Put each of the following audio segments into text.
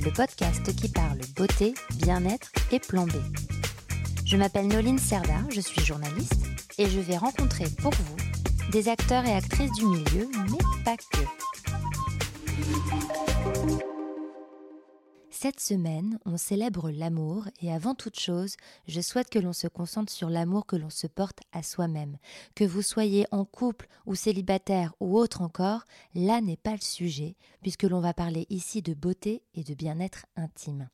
le podcast qui parle beauté, bien-être et plan B. Je m'appelle Noline Serda, je suis journaliste et je vais rencontrer pour vous des acteurs et actrices du milieu, mais pas que. Cette semaine, on célèbre l'amour et avant toute chose, je souhaite que l'on se concentre sur l'amour que l'on se porte à soi-même. Que vous soyez en couple ou célibataire ou autre encore, là n'est pas le sujet, puisque l'on va parler ici de beauté et de bien-être intime.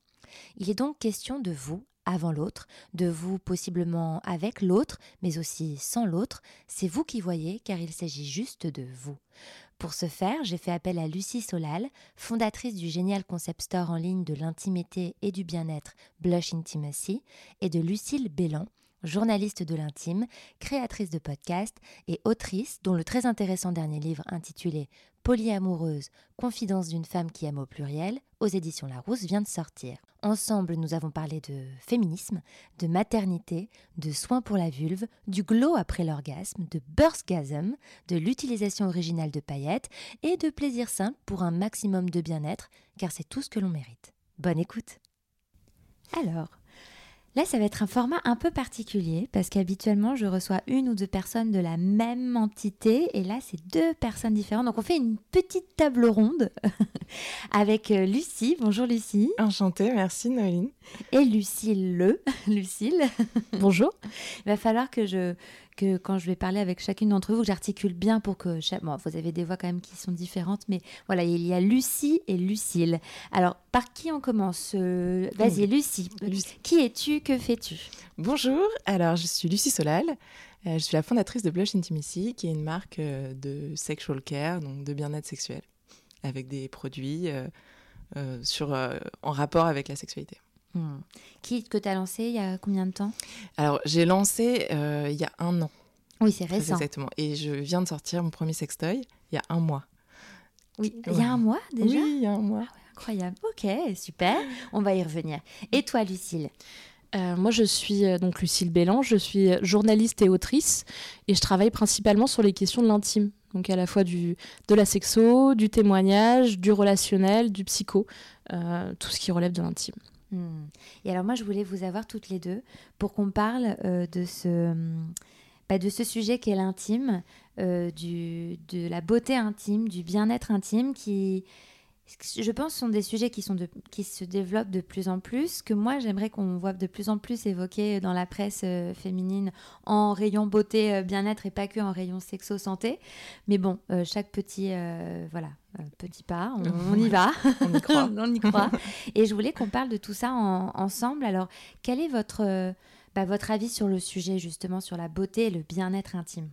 Il est donc question de vous avant l'autre, de vous possiblement avec l'autre, mais aussi sans l'autre. C'est vous qui voyez, car il s'agit juste de vous. Pour ce faire, j'ai fait appel à Lucie Solal, fondatrice du génial concept store en ligne de l'intimité et du bien-être Blush Intimacy, et de Lucille Bélan, journaliste de l'intime, créatrice de podcasts et autrice dont le très intéressant dernier livre intitulé Polyamoureuse, confidence d'une femme qui aime au pluriel, aux éditions Larousse, vient de sortir. Ensemble, nous avons parlé de féminisme, de maternité, de soins pour la vulve, du glow après l'orgasme, de birthgasm, de l'utilisation originale de paillettes et de plaisir simple pour un maximum de bien-être, car c'est tout ce que l'on mérite. Bonne écoute Alors, Là, ça va être un format un peu particulier parce qu'habituellement, je reçois une ou deux personnes de la même entité et là, c'est deux personnes différentes. Donc, on fait une petite table ronde avec euh, Lucie. Bonjour Lucie. Enchantée, merci Noéline. Et Lucille Le. Lucille. Bonjour. Il va falloir que je que quand je vais parler avec chacune d'entre vous, j'articule bien pour que bon, vous avez des voix quand même qui sont différentes, mais voilà, il y a Lucie et Lucille. Alors, par qui on commence euh, Vas-y, Lucie. Qui es-tu Que fais-tu? Bonjour. Alors, je suis Lucie Solal. Euh, je suis la fondatrice de Blush Intimacy, qui est une marque euh, de sexual care, donc de bien-être sexuel, avec des produits sur, en rapport avec la sexualité. Hmm. Qui que tu as lancé il y a combien de temps? Alors, j'ai lancé euh, il y a un an. Oui, c'est récent. Exactement. Et je viens de sortir mon premier sextoy il y a un mois. Oui, il y a un mois déjà? Oui, il y a un mois. Ah incroyable. Ok, super. On va y revenir. Et toi, Lucille? Euh, moi, je suis euh, donc Lucille Bélan, je suis journaliste et autrice et je travaille principalement sur les questions de l'intime, donc à la fois du, de la sexo, du témoignage, du relationnel, du psycho, tout ce qui relève de l'intime. Hmm. Et alors moi, je voulais vous avoir toutes les deux pour qu'on parle euh, de ce... Bah, de ce sujet qu'est l'intime, euh, de la beauté intime, du bien-être intime, qui, je pense, sont des sujets qui, sont de, qui se développent de plus en plus, que moi j'aimerais qu'on voit de plus en plus évoqués dans la presse euh, féminine en rayon beauté, bien-être et pas que en rayon sexo-santé. Mais bon, chaque petit, voilà, euh, petit pas, on, y va, on y croit. on y croit. Et je voulais qu'on parle de tout ça ensemble. Alors, quel est votre, euh, bah, votre avis sur le sujet, justement, sur la beauté et le bien-être intime?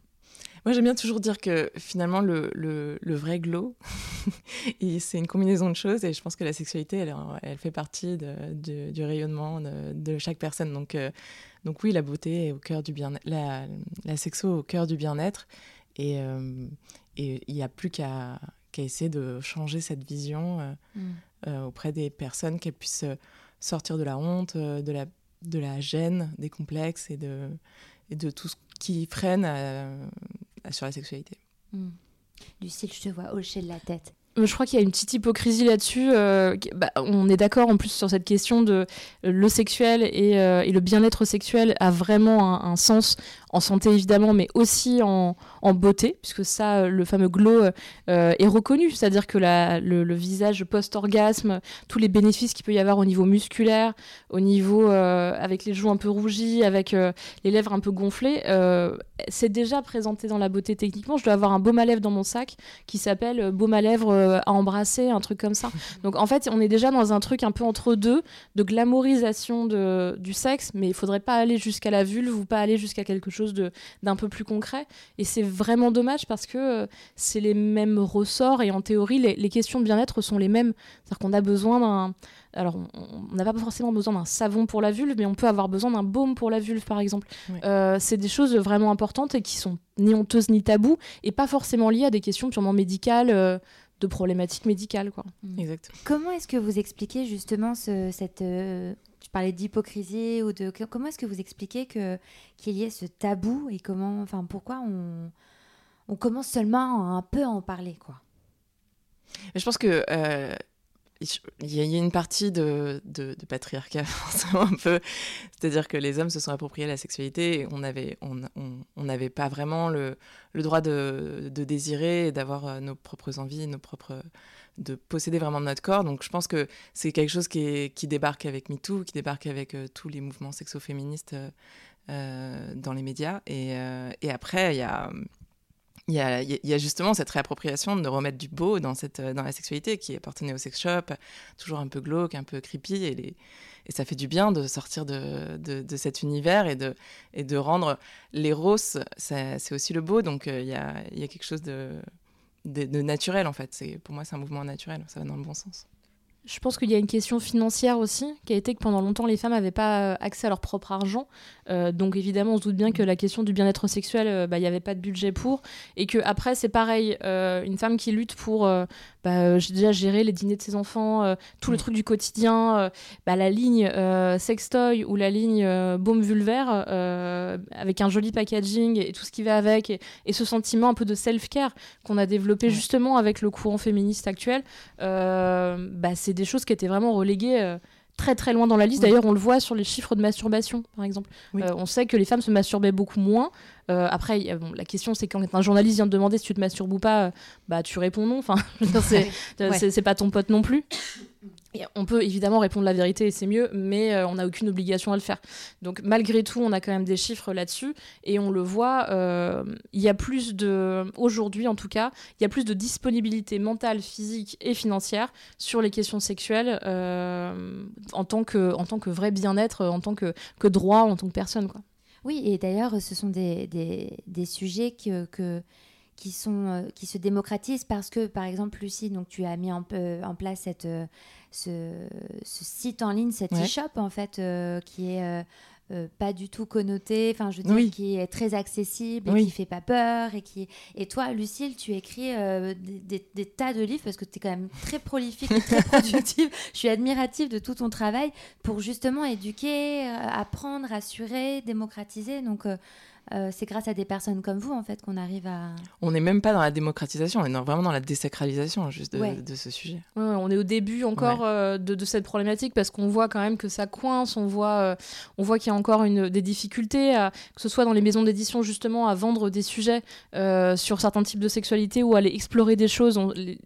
Moi, j'aime bien toujours dire que finalement, le, le, vrai glow, c'est une combinaison de choses et je pense que la sexualité, elle, elle fait partie de, du rayonnement de, chaque personne. Donc, euh, donc oui, la beauté est au cœur du bien la, la sexo au cœur du bien-être et il n'y a plus qu'à qui a essayé de changer cette vision euh, mm. euh, auprès des personnes, qu'elles puissent euh, sortir de la honte, de la, de la gêne, des complexes et de, et de tout ce qui freine sur la sexualité. Mm. Lucille, je te vois hocher de la tête. Je crois qu'il y a une petite hypocrisie là-dessus. Bah, on est d'accord en plus sur cette question de le sexuel et, et le bien-être sexuel a vraiment un, un, sens en santé évidemment, mais aussi en, beauté, puisque ça, euh, le fameux glow euh, est reconnu, c'est-à-dire que la, le, visage post-orgasme, tous les bénéfices qu'il peut y avoir au niveau musculaire, au niveau euh, avec les joues un peu rougies, avec les lèvres un peu gonflées, c'est déjà présenté dans la beauté techniquement. Je dois avoir un baume à lèvres dans mon sac qui s'appelle baume à lèvres à embrasser, un truc comme ça. Donc en fait, on est déjà dans un truc un peu entre deux, de glamourisation de, du sexe, mais il faudrait pas aller jusqu'à la vulve ou pas aller jusqu'à quelque chose chose d'un peu plus concret. Et c'est vraiment dommage parce que c'est les mêmes ressorts et en théorie, les, les questions de bien-être sont les mêmes. C'est-à-dire qu'on a besoin d'un alors, on n'a pas forcément besoin d'un savon pour la vulve, mais on peut avoir besoin d'un baume pour la vulve, par exemple. Euh, c'est des choses vraiment importantes et qui sont ni honteuses ni tabous, et pas forcément liées à des questions purement médicales, euh, de problématiques médicales. Quoi. Mm. Exact. Comment est-ce que vous expliquez justement cette... Euh, tu parlais d'hypocrisie ou de... Comment est-ce que vous expliquez que, qu'il y ait ce tabou et comment... Enfin, pourquoi on, on commence seulement un peu à en parler, quoi? Je pense que il y a une partie de, patriarcat forcément un peu, c'est-à-dire que les hommes se sont appropriés la sexualité et on n'avait on, on, on pas vraiment le, le droit de, de désirer et d'avoir euh, nos propres envies, nos propres de posséder vraiment notre corps. Donc je pense que c'est quelque chose qui, qui débarque avec MeToo, qui débarque avec euh, tous les mouvements sexo-féministes euh, dans les médias. Et, et après, il y a il y, a, justement cette réappropriation de remettre du beau dans, cette, euh, dans la sexualité qui appartenait au sex shop, toujours un peu glauque, un peu creepy. Et, les, et ça fait du bien de sortir de, de, cet univers et de, et de rendre l'éros, c'est aussi le beau. Donc euh, il y, a, y, a, quelque chose de, de, naturel en fait. Pour moi, c'est un mouvement naturel, ça va dans le bon sens. Je pense qu'il y a une question financière aussi, qui a été que pendant longtemps, les femmes n'avaient pas euh, accès à leur propre argent. Euh, donc évidemment, on se doute bien que la question du bien-être sexuel, euh, bah, il n'y avait pas de budget pour. Et que après, c'est pareil, une femme qui lutte pour bah, déjà gérer les dîners de ses enfants, tous les mm. trucs du quotidien, bah, la ligne sextoy ou la ligne baume vulvaire, avec un joli packaging et tout ce qui va avec, et, ce sentiment un peu de self-care qu'on a développé justement avec le courant féministe actuel, bah, c'est des choses qui étaient vraiment reléguées euh, très très loin dans la liste. D'ailleurs, on le voit sur les chiffres de masturbation, par exemple. Euh, on sait que les femmes se masturbaient beaucoup moins. Euh, après, la question, c'est quand un journaliste vient te demander si tu te masturbes ou pas, bah tu réponds non. Enfin, c'est pas ton pote non plus on peut évidemment répondre la vérité et c'est mieux, mais euh, on n'a aucune obligation à le faire. Donc malgré tout, on a quand même des chiffres là-dessus et on le voit, euh, il y a plus de, aujourd'hui en tout cas, il y a plus de disponibilité mentale, physique et financière sur les questions sexuelles euh, en, tant que, vrai bien-être, en tant que, que droit, en tant que personne. Quoi. Oui, et d'ailleurs, ce sont des, sujets que qui, sont, qui se démocratisent parce que, par exemple, Lucie, donc, tu as mis en, en place cette, ce, site en ligne, cet e-shop en fait, euh, qui est euh, euh, pas du tout connoté, enfin je veux dire, qui est très accessible et qui fait pas peur. Et, qui... et toi, Lucille, tu écris des, tas de livres parce que tu es quand même très prolifique et très productive. Je suis admirative de tout ton travail pour justement éduquer, apprendre, assurer, démocratiser. Donc euh, c'est grâce à des personnes comme vous, en fait, qu'on arrive à... On n'est même pas dans la démocratisation, on est vraiment dans la désacralisation, juste de, ce sujet. on est au début encore euh, de, cette problématique, parce qu'on voit quand même que ça coince, on voit, euh, on voit qu'il y a encore une, des difficultés, que ce soit dans les maisons d'édition, justement, à vendre des sujets sur certains types de sexualité, ou aller explorer des choses.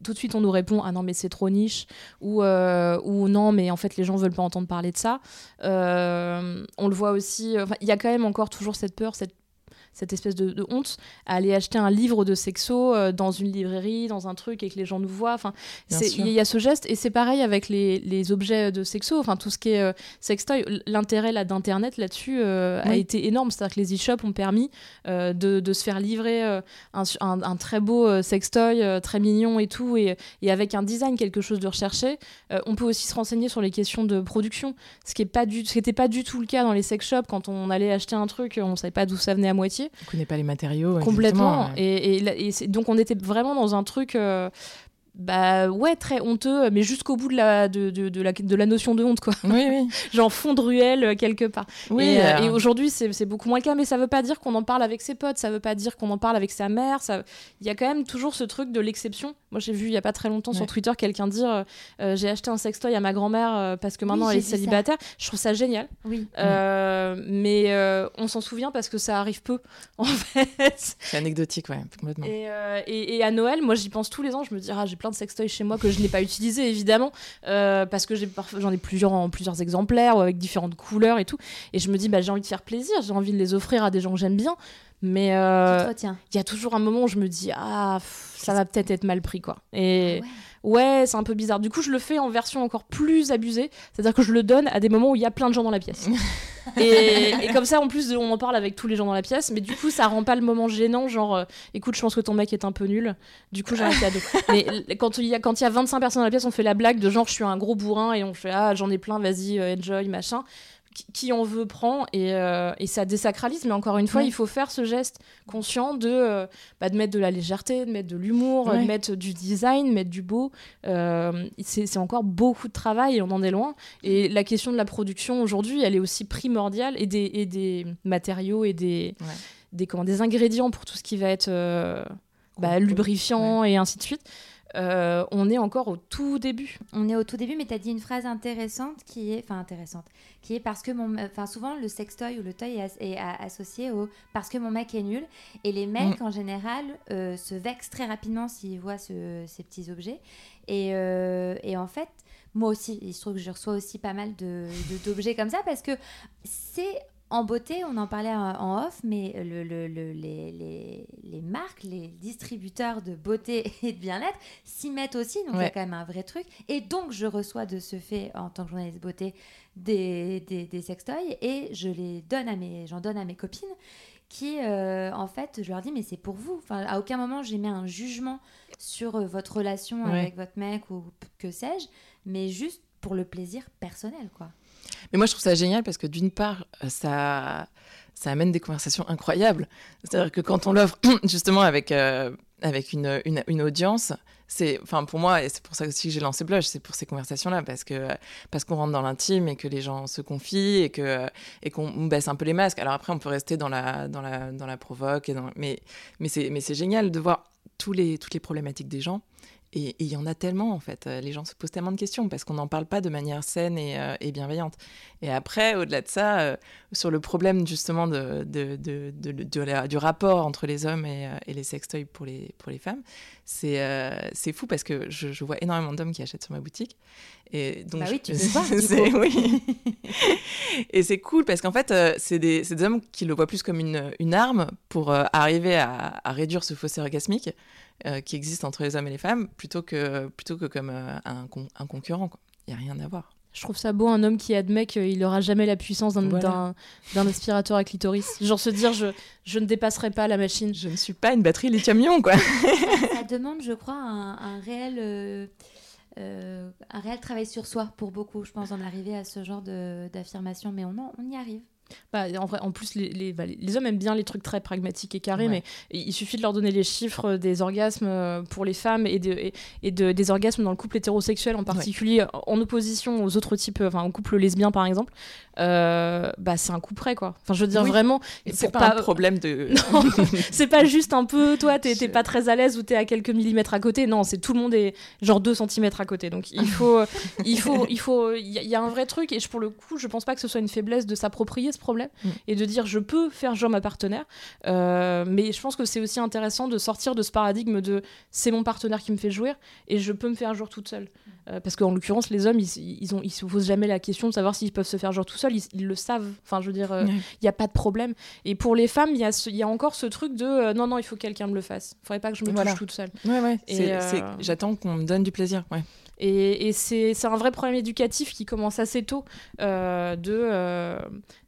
tout de suite, on nous répond « Ah non, mais c'est trop niche », ou, ou « Non, mais en fait, les gens veulent pas entendre parler de ça ». on le voit aussi, il y a quand même encore toujours cette peur, cette cette espèce de, honte à aller acheter un livre de sexo euh, dans une librairie, dans un truc et que les gens nous voient. Enfin, il y a ce geste et c'est pareil avec les, les, objets de sexo, enfin tout ce qui est euh, sextoy. L'intérêt là d'internet là-dessus euh, a été énorme, c'est-à-dire que les e-shops ont permis de, de, se faire livrer un, un, très beau sextoy, très mignon et tout, et, et, avec un design quelque chose de recherché. on peut aussi se renseigner sur les questions de production, ce qui n'était pas, pas du tout le cas dans les sex shops quand on allait acheter un truc, on savait pas d'où ça venait à moitié. On connaît pas les matériaux. Complètement. Et, et, donc on était vraiment dans un truc euh, bah ouais très honteux mais jusqu'au bout de la de, de, de, la de la notion de honte quoi. Oui oui. Genre fond de ruelle euh, quelque part. Oui, et, euh, et aujourd'hui c'est beaucoup moins le cas mais ça veut pas dire qu'on en parle avec ses potes ça veut pas dire qu'on en parle avec sa mère ça il y a quand même toujours ce truc de l'exception. Moi j'ai vu il y a pas très longtemps sur Twitter quelqu'un dire euh, j'ai acheté un sextoy à ma grand-mère parce que maintenant elle est célibataire. Je trouve ça génial. Oui. Mais on s'en souvient parce que ça arrive peu en fait. C'est anecdotique ouais complètement. Et, et, à Noël moi j'y pense tous les ans je me dis ah j'ai plein de sextoys chez moi que je n'ai pas utilisé évidemment euh, parce que j'en ai, plusieurs en plusieurs exemplaires avec différentes couleurs et tout. Et je me dis bah j'ai envie de faire plaisir j'ai envie de les offrir à des gens que j'aime bien mais euh, il y a toujours un moment où je me dis ah ça va peut-être être mal pris quoi. Et ah ouais, c'est un peu bizarre. Du coup je le fais en version encore plus abusée. C'est à dire que je le donne à des moments où il y a plein de gens dans la pièce. Et, et comme ça, en plus, on en parle avec tous les gens dans la pièce, mais du coup, ça rend pas le moment gênant, genre, euh, écoute, je pense que ton mec est un peu nul, du coup, j'ai un cadeau. mais quand il y, a, quand il y a 25 personnes dans la pièce, on fait la blague de genre, je suis un gros bourrin, et on fait, ah, j'en ai plein, vas-y, euh, enjoy, machin. Qui, en veut prend, et, euh, et ça désacralise, mais encore une fois, Ouais. il faut faire ce geste conscient de, euh, bah, de mettre de la légèreté, de mettre de l'humour, Ouais. de mettre du design, mettre du beau. Euh, c'est encore beaucoup de travail et on en est loin. Et la question de la production aujourd'hui, elle est aussi primordiale et des, et des matériaux et des, Ouais. des, comment, des ingrédients pour tout ce qui va être bah, lubrifiant et ainsi de suite. Euh, on est encore au tout début. On est au tout début, mais tu as dit une phrase intéressante qui est, enfin intéressante, qui est parce que mon, enfin souvent le sextoy ou le toy est, as- est a- associé au parce que mon mec est nul, et les mecs en général euh, se vexent très rapidement s'ils voient ce- ces petits objets, et, euh, et en fait moi aussi, il se trouve que je reçois aussi pas mal de de- d'objets comme ça parce que c'est en beauté, on en parlait en en off, mais le, le- le- les, les- les marques, les distributeurs de beauté et de bien-être s'y mettent aussi, donc il y a Ouais. quand même un vrai truc. Et donc, je reçois de ce fait, en tant que journaliste beauté, des, des, des sextoys et je les donne à mes, j'en donne à mes copines qui, euh, en fait, je leur dis, mais c'est pour vous. Enfin, à aucun moment, j'ai mis un jugement sur euh, votre relation Ouais. avec votre mec ou que sais-je, mais juste pour le plaisir personnel, quoi. Mais moi, je trouve ça génial parce que d'une part, euh, ça, ça amène des conversations incroyables. C'est-à-dire que quand on l'offre justement avec, euh, avec une, une, audience, c'est, pour moi, et c'est pour ça aussi que j'ai lancé Blush, c'est pour ces conversations-là, parce que parce qu'on rentre dans l'intime et que les gens se confient et que et qu'on baisse un peu les masques. Alors après, on peut rester dans la dans la dans la provoque, mais c'est mais c'est génial de voir tous les toutes les problématiques des gens. Et il y en a tellement, en fait. Euh, Les gens se posent tellement de questions parce qu'on n'en parle pas de manière saine et, euh, et bienveillante. Et après, au-delà de ça, euh, sur le problème justement de, de, de, de- de la- du rapport entre les hommes et, et les sextoys pour les, pour les femmes, c'est euh, fou parce que je, je vois énormément d'hommes qui achètent sur ma boutique. Et donc, Bah oui, je- tu peux voir, c'est- coup. oui. et c'est cool parce qu'en fait, c'est des, des hommes qui le voient plus comme une, une arme pour arriver à, à réduire ce fossé orgasmique euh, qui existe entre les hommes et les femmes plutôt que, plutôt que comme euh, un, con- un concurrent. quoi. Il n'y a rien à voir. Je trouve ça beau un homme qui admet qu'il n'aura jamais la puissance d'un Voilà. aspirateur à clitoris. Genre se dire je, je ne dépasserai pas la machine. Je ne suis pas une batterie lithium-ion, quoi. ça demande, je crois, un, un réel, euh, euh, un réel travail sur soi pour beaucoup, je pense, d'en arriver à ce genre de- d'affirmation. Mais on, en- on y arrive. Bah, en, vrai, en plus, les, les, bah, les- les hommes aiment bien les trucs très pragmatiques et carrés, Ouais. mais il suffit de leur donner les chiffres des orgasmes euh, pour les femmes et, de, et, et de, des orgasmes dans le couple hétérosexuel en particulier, en opposition aux autres types, enfin au couple lesbien par exemple. Euh, bah, c'est un coup près quoi. Enfin, je veux dire Oui. vraiment. C'est pas, un problème de. C'est pas juste un peu, toi, t'es Je- pas très à l'aise ou t'es à quelques millimètres à côté. Non, c'est tout le monde est genre 2 centimètres à côté. Donc il faut, il faut, il faut, il y, a- il y a un vrai truc. Et je, pour le coup, je pense pas que ce soit une faiblesse de s'approprier ce problème Mm. et de dire je peux faire genre ma partenaire. Euh, mais je pense que c'est aussi intéressant de sortir de ce paradigme de c'est mon partenaire qui me fait jouir et je peux me faire jouer toute seule. Euh, parce qu'en l'occurrence, les hommes, ils, ils, ont, ils se posent jamais la question de savoir s'ils peuvent se faire jouer tout seuls. Ils, ils le savent. Enfin, je veux dire, euh, il n'y a pas de problème. Et pour les femmes, il y, y a encore ce truc de euh, non, non, il faut que quelqu'un me le fasse. Il faudrait pas que je me Voilà. touche toute seule. Ouais, J'attends qu'on me donne du plaisir. Ouais. Et, et c'est c'est un vrai problème éducatif qui commence assez tôt. euh, de, euh,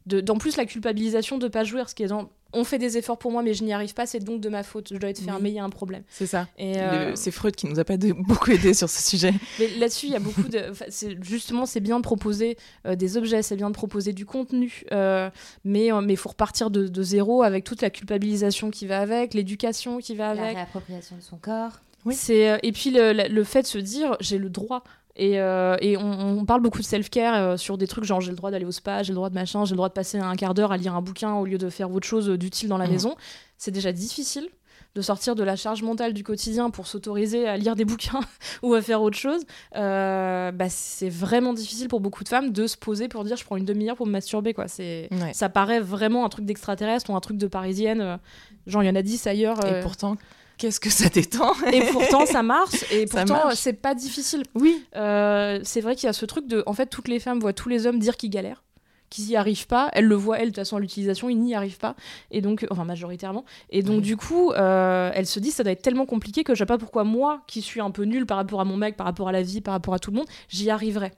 de, d'en plus, la culpabilisation de pas jouir, ce qui est dans on fait des efforts pour moi, mais je n'y arrive pas, c'est donc de ma faute. Je dois être fermée, il y a un problème. C'est ça. Et, Le- euh, C'est Freud qui nous a pas de- beaucoup aidé sur ce sujet. Mais là-dessus, il y a beaucoup de. c'est- justement, c'est bien de proposer euh, des objets, c'est bien de proposer du contenu, euh, mais il faut repartir de, de zéro avec toute la culpabilisation qui va avec, l'éducation qui va La avec. réappropriation de son corps. Oui. C'est, euh, et puis le, le- fait de se dire j'ai le droit. Et, euh, et on, on parle beaucoup de self-care euh, sur des trucs genre j'ai le droit d'aller au spa, j'ai le droit de machin, j'ai le droit de passer un quart d'heure à lire un bouquin au lieu de faire autre chose d'utile dans la Mhm. maison. C'est déjà difficile de sortir de la charge mentale du quotidien pour s'autoriser à lire des bouquins ou à faire autre chose. Euh, bah, c'est vraiment difficile pour beaucoup de femmes de se poser pour dire je prends une demi-heure pour me masturber. Quoi. C'est, Ouais. Ça paraît vraiment un truc d'extraterrestre ou un truc de parisienne. genre il y en a 10 ailleurs. euh, Et pourtant, qu'est-ce que ça détend et pourtant, ça marche. Et pourtant, c'est pas difficile. Oui. Euh, c'est vrai qu'il y a ce truc de. En fait, toutes les femmes voient tous les hommes dire qu'ils galèrent. qui n'y arrivent pas. Elle le voit, elle, de toute façon, à l'utilisation, ils n'y arrivent pas. Et donc, enfin, majoritairement. Et donc, du coup, euh, elle se dit, ça doit être tellement compliqué que je sais pas pourquoi moi, qui suis un peu nulle par rapport à mon mec, par rapport à la vie, par rapport à tout le monde, j'y arriverai.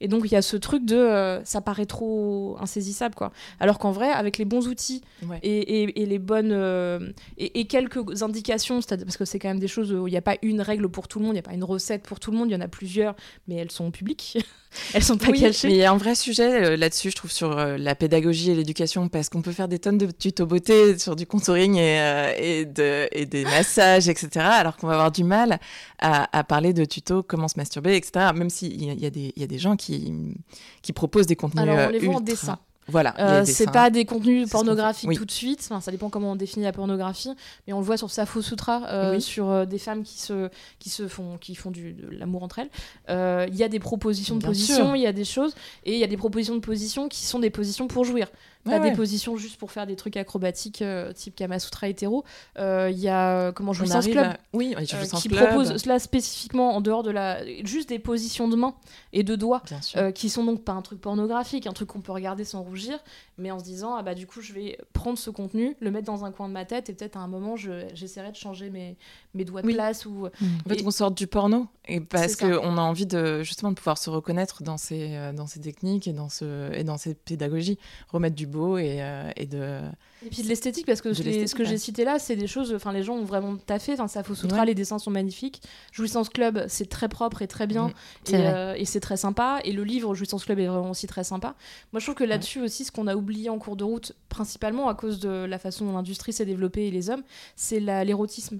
Et donc il y a ce truc de euh, ça paraît trop insaisissable quoi. Alors qu'en vrai, avec les bons outils Ouais. et, et- et les bonnes euh, et, et quelques indications, parce que c'est quand même des choses où il n'y a pas une règle pour tout le monde, il n'y a pas une recette pour tout le monde, il y en a plusieurs, mais elles sont publiques, elles sont pas Oui, cachées. mais il y a un vrai sujet euh, là-dessus, je trouve, sur la pédagogie et l'éducation, parce qu'on peut faire des tonnes de tutos beauté sur du contouring et, euh, et, de, et des massages, etc., alors qu'on va avoir du mal à, à parler de tutos, comment se masturber, etc., même s'il y, y a des gens qui, qui proposent des contenus Alors on euh, les voit en ultra- dessin. Voilà, Euh, c'est pas des contenus pornographiques. Oui. tout de suite. Enfin, ça dépend comment on définit la pornographie, mais on le voit sur Safo Sutra, euh, Oui. sur euh, des femmes qui se qui se font qui font du de l'amour entre elles. Euh, Il y a des propositions de Bien position, il y a des choses, et il y a des propositions de position qui sont des positions pour jouir. Pas Ouais, des positions juste pour faire des trucs acrobatiques euh, type Kama Sutra hétéro. Euh, Il y a euh, comment On Jouissance Club à- Oui, oui, euh, qui Club, propose cela spécifiquement en dehors de la juste des positions de main et de doigts qui sont donc pas un truc pornographique, un truc qu'on peut regarder sans rougir, mais en se disant ah bah du coup je vais prendre ce contenu, le mettre dans un coin de ma tête et peut-être à un moment je- j'essaierai de changer mes, mes doigts de Oui. place ou En fait, et- on sort du porno et parce ça. qu'on a envie de justement de pouvoir se reconnaître dans ces dans ces techniques et dans ce et dans ces pédagogies, remettre du beau et, euh, et de et puis de l'esthétique parce que ce que j'ai cité là c'est des choses enfin les gens ont vraiment taffé. Enfin ça faut Sutra Ouais. les dessins sont magnifiques. Jouissance Club c'est très propre et très bien. Et, C'est vrai. euh, et c'est très sympa. Et le livre Jouissance Club est vraiment aussi très sympa. Moi je trouve que là-dessus aussi ce qu'on a oublié en cours de route principalement à cause de la façon dont l'industrie s'est développée et les hommes c'est la- l'érotisme.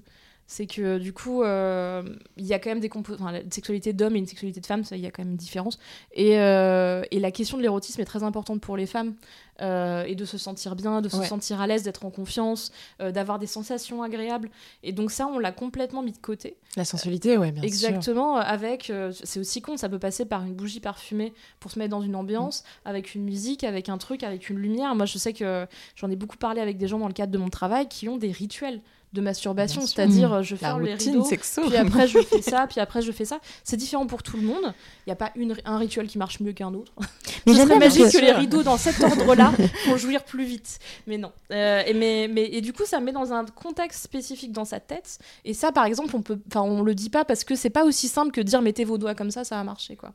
C'est que du coup, euh, il y a quand même des enfin, une sexualité d'homme et une sexualité de femme, il y a quand même une différence. Et, euh, et la question de l'érotisme est très importante pour les femmes, euh, et de se sentir bien, de se Ouais. sentir à l'aise, d'être en confiance, euh, d'avoir des sensations agréables. Et donc ça, on l'a complètement mis de côté. la sensualité, ouais, bien sûr. Exactement, avec, euh, c'est aussi con, ça peut passer par une bougie parfumée pour se mettre dans une ambiance, avec une musique, avec un truc, avec une lumière. Moi, je sais que j'en ai beaucoup parlé avec des gens dans le cadre de mon travail qui ont des rituels de masturbation, c'est-à-dire Mm. euh, je La ferme les routine rideaux, sexo. puis après je fais ça, puis après je fais ça. C'est différent pour tout le monde. Il n'y a pas une, un rituel qui marche mieux qu'un autre. Mais Ce serait magique que les rideaux dans cet ordre-là font jouir plus vite. Mais non. Euh, et, mais, mais, et du coup, ça met dans un contexte spécifique dans sa tête. Et ça, par exemple, on peut, enfin, on le dit pas parce que c'est pas aussi simple que dire mettez vos doigts comme ça, ça va marcher, quoi.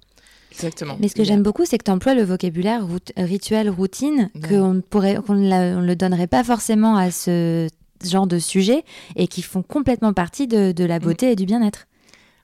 Exactement. Mais ce que j'aime beaucoup, c'est que tu emploies le vocabulaire rituel, routine, qu'on ne pourrait, qu'on on le donnerait pas forcément à ce genre de sujet et qui font complètement partie de, de la beauté et du bien-être.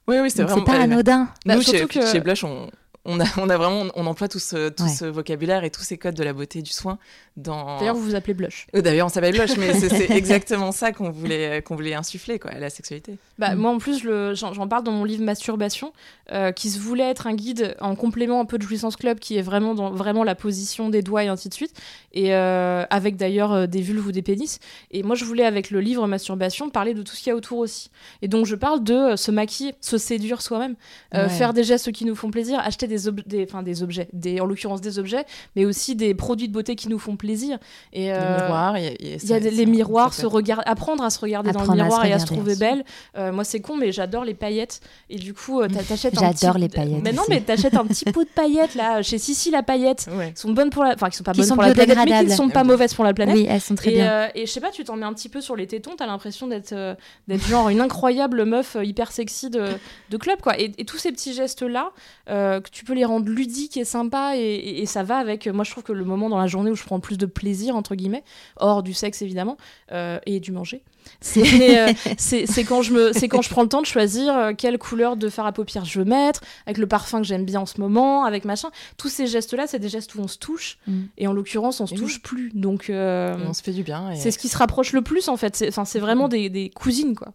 Oui, oui, c'est vraiment. c'est pas euh, anodin. Bah, Nous, chez, surtout que- chez Blush, on, on, a, on a vraiment, on emploie tout ce, tout Ouais. ce vocabulaire et tous ces codes de la beauté et du soin dans. D'ailleurs, vous vous appelez Blush. Euh, D'ailleurs, on s'appelle Blush, mais c'est exactement ça qu'on voulait, qu'on voulait insuffler, quoi, la sexualité. Bah, Mm. Moi, en plus, le- j'en parle dans mon livre Masturbation, euh, qui se voulait être un guide en complément un peu de Jouissance Club, qui est vraiment dans vraiment la position des doigts et ainsi de suite, et euh, avec d'ailleurs des vulves ou des pénis. Et moi, je voulais, avec le livre Masturbation, parler de tout ce qu'il y a autour aussi. Et donc, je parle de se maquiller, se séduire soi-même, euh, Ouais. faire des gestes qui nous font plaisir, acheter des, ob- des, des objets, des, en l'occurrence des objets, mais aussi des produits de beauté qui nous font plaisir. Et, Les miroirs, il y a, y a- il y a ça- des- ça- les miroirs, se regard- apprendre à se regarder dans le miroir et à se trouver belle. Euh, moi, c'est con, mais j'adore les paillettes. Et du coup, euh, t'a- t'achètes un J'adore petit- les paillettes Mais non, aussi. mais t'achètes un petit pot de paillettes là, chez Sissi la paillette. Ouais. Qui sont bonnes pour la, enfin, qui sont pas Qui bonnes sont pour la planète, mais qui ne sont pas mauvaises pour la planète. Oui, elles sont très et, bien. euh, et je sais pas, tu t'en mets un petit peu sur les tétons, t'as l'impression d'être d'être genre une incroyable meuf hyper sexy de, de club, quoi. Et, et tous ces petits gestes-là, euh, que tu peux les rendre ludiques et sympas, et, et- et ça va avec. Moi, je trouve que le moment dans la journée où je prends le plus de plaisir, entre guillemets, hors du sexe évidemment, euh, et du manger, c'est euh, c'est quand, je me- c'est quand je prends le temps de choisir euh, quelle couleur de fard à paupières je veux mettre, avec le parfum que j'aime bien en ce moment, avec machin. Tous ces gestes-là, c'est des gestes où on se touche, Mm. et en l'occurrence, on se Et touche plus. Donc. euh, on se fait du bien. et- c'est ce qui se rapproche le plus en fait. C'est, enfin, c'est vraiment des, des cousines quoi.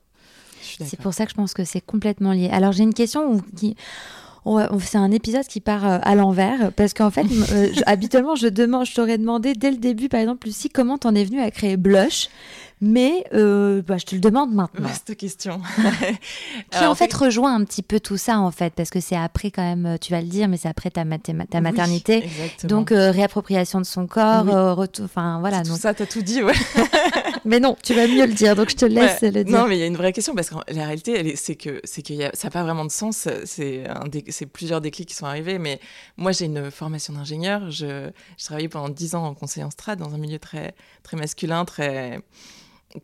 C'est pour ça que je pense que c'est complètement lié. Alors j'ai une question où- qui... c'est un épisode qui part euh, à l'envers parce qu'en fait, euh, habituellement, je, demande, je t'aurais demandé dès le début, par exemple, Lucie, comment t'en es venue à créer Blush, mais euh, bah, je te le demande maintenant. Vaste question. Qui Alors, en fait rejoint un petit peu tout ça en fait, parce que c'est après quand même, tu vas le dire, mais c'est après ta, maté- ta oui, maternité. exactement. Donc euh, réappropriation de son corps, Oui. euh, retour, enfin voilà. tout ça, t'as tout dit, ouais. mais non, tu vas mieux le dire, donc je te laisse le dire. Non, mais il y a une vraie question parce que la réalité, c'est que que ça n'a pas vraiment de sens. C'est plusieurs déclics qui sont arrivés. Mais moi, j'ai une formation d'ingénieur. Je, je travaillais pendant dix ans en conseil en strat dans un milieu très très masculin, très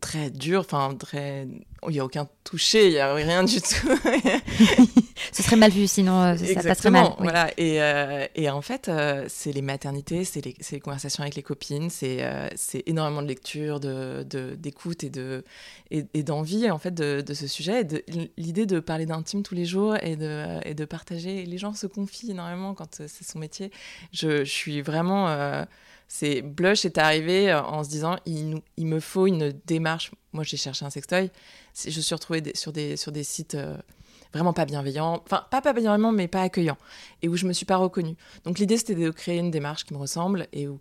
très dur, enfin très, il n'y a aucun toucher, il n'y a rien du tout. Ce serait mal vu, sinon euh, ça passerait mal. Voilà. Et, euh, et, en fait, euh, c'est les maternités, c'est les, les, conversations avec les copines, c'est c'est énormément de lecture, de d'écoute et de et, d'envie en fait de, de, ce sujet. L'idée de parler d'intime tous les jours et de et de partager. Les gens se confient énormément quand c'est son métier. Je, je suis vraiment c'est Blush est arrivé euh, en se disant il, il me faut une démarche. Moi, j'ai cherché un sextoy. Je suis retrouvée sur, des, sur des sites euh, vraiment pas bienveillants, enfin pas pas bienveillant, mais pas accueillants, et où je me suis pas reconnue. Donc l'idée c'était de créer une démarche qui me ressemble et où,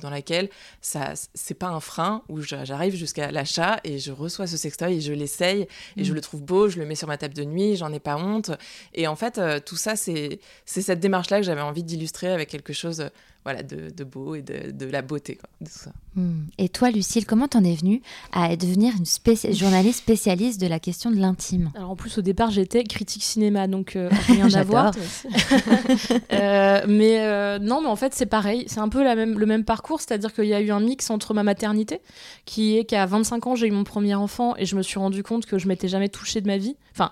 dans laquelle ça c'est pas un frein où j'arrive jusqu'à l'achat et je reçois ce sextoy et je l'essaye et je mm. le trouve beau, je le mets sur ma table de nuit, j'en ai pas honte. Et en fait euh, tout ça c'est c'est cette démarche là que j'avais envie d'illustrer avec quelque chose voilà, de, beau et de, la beauté, de tout ça. Hmm. Et toi, Lucille, comment t'en es venue à devenir une journaliste spécialiste de la question de l'intime? Alors en plus, au départ, j'étais critique cinéma, donc euh, rien à voir. Euh, mais euh, non, mais en fait, c'est pareil. C'est un peu la même, le même parcours, c'est-à-dire qu'il y a eu un mix entre ma maternité, qui est qu'à 25 ans, j'ai eu mon premier enfant et je me suis rendu compte que je m'étais jamais touchée de ma vie. Enfin,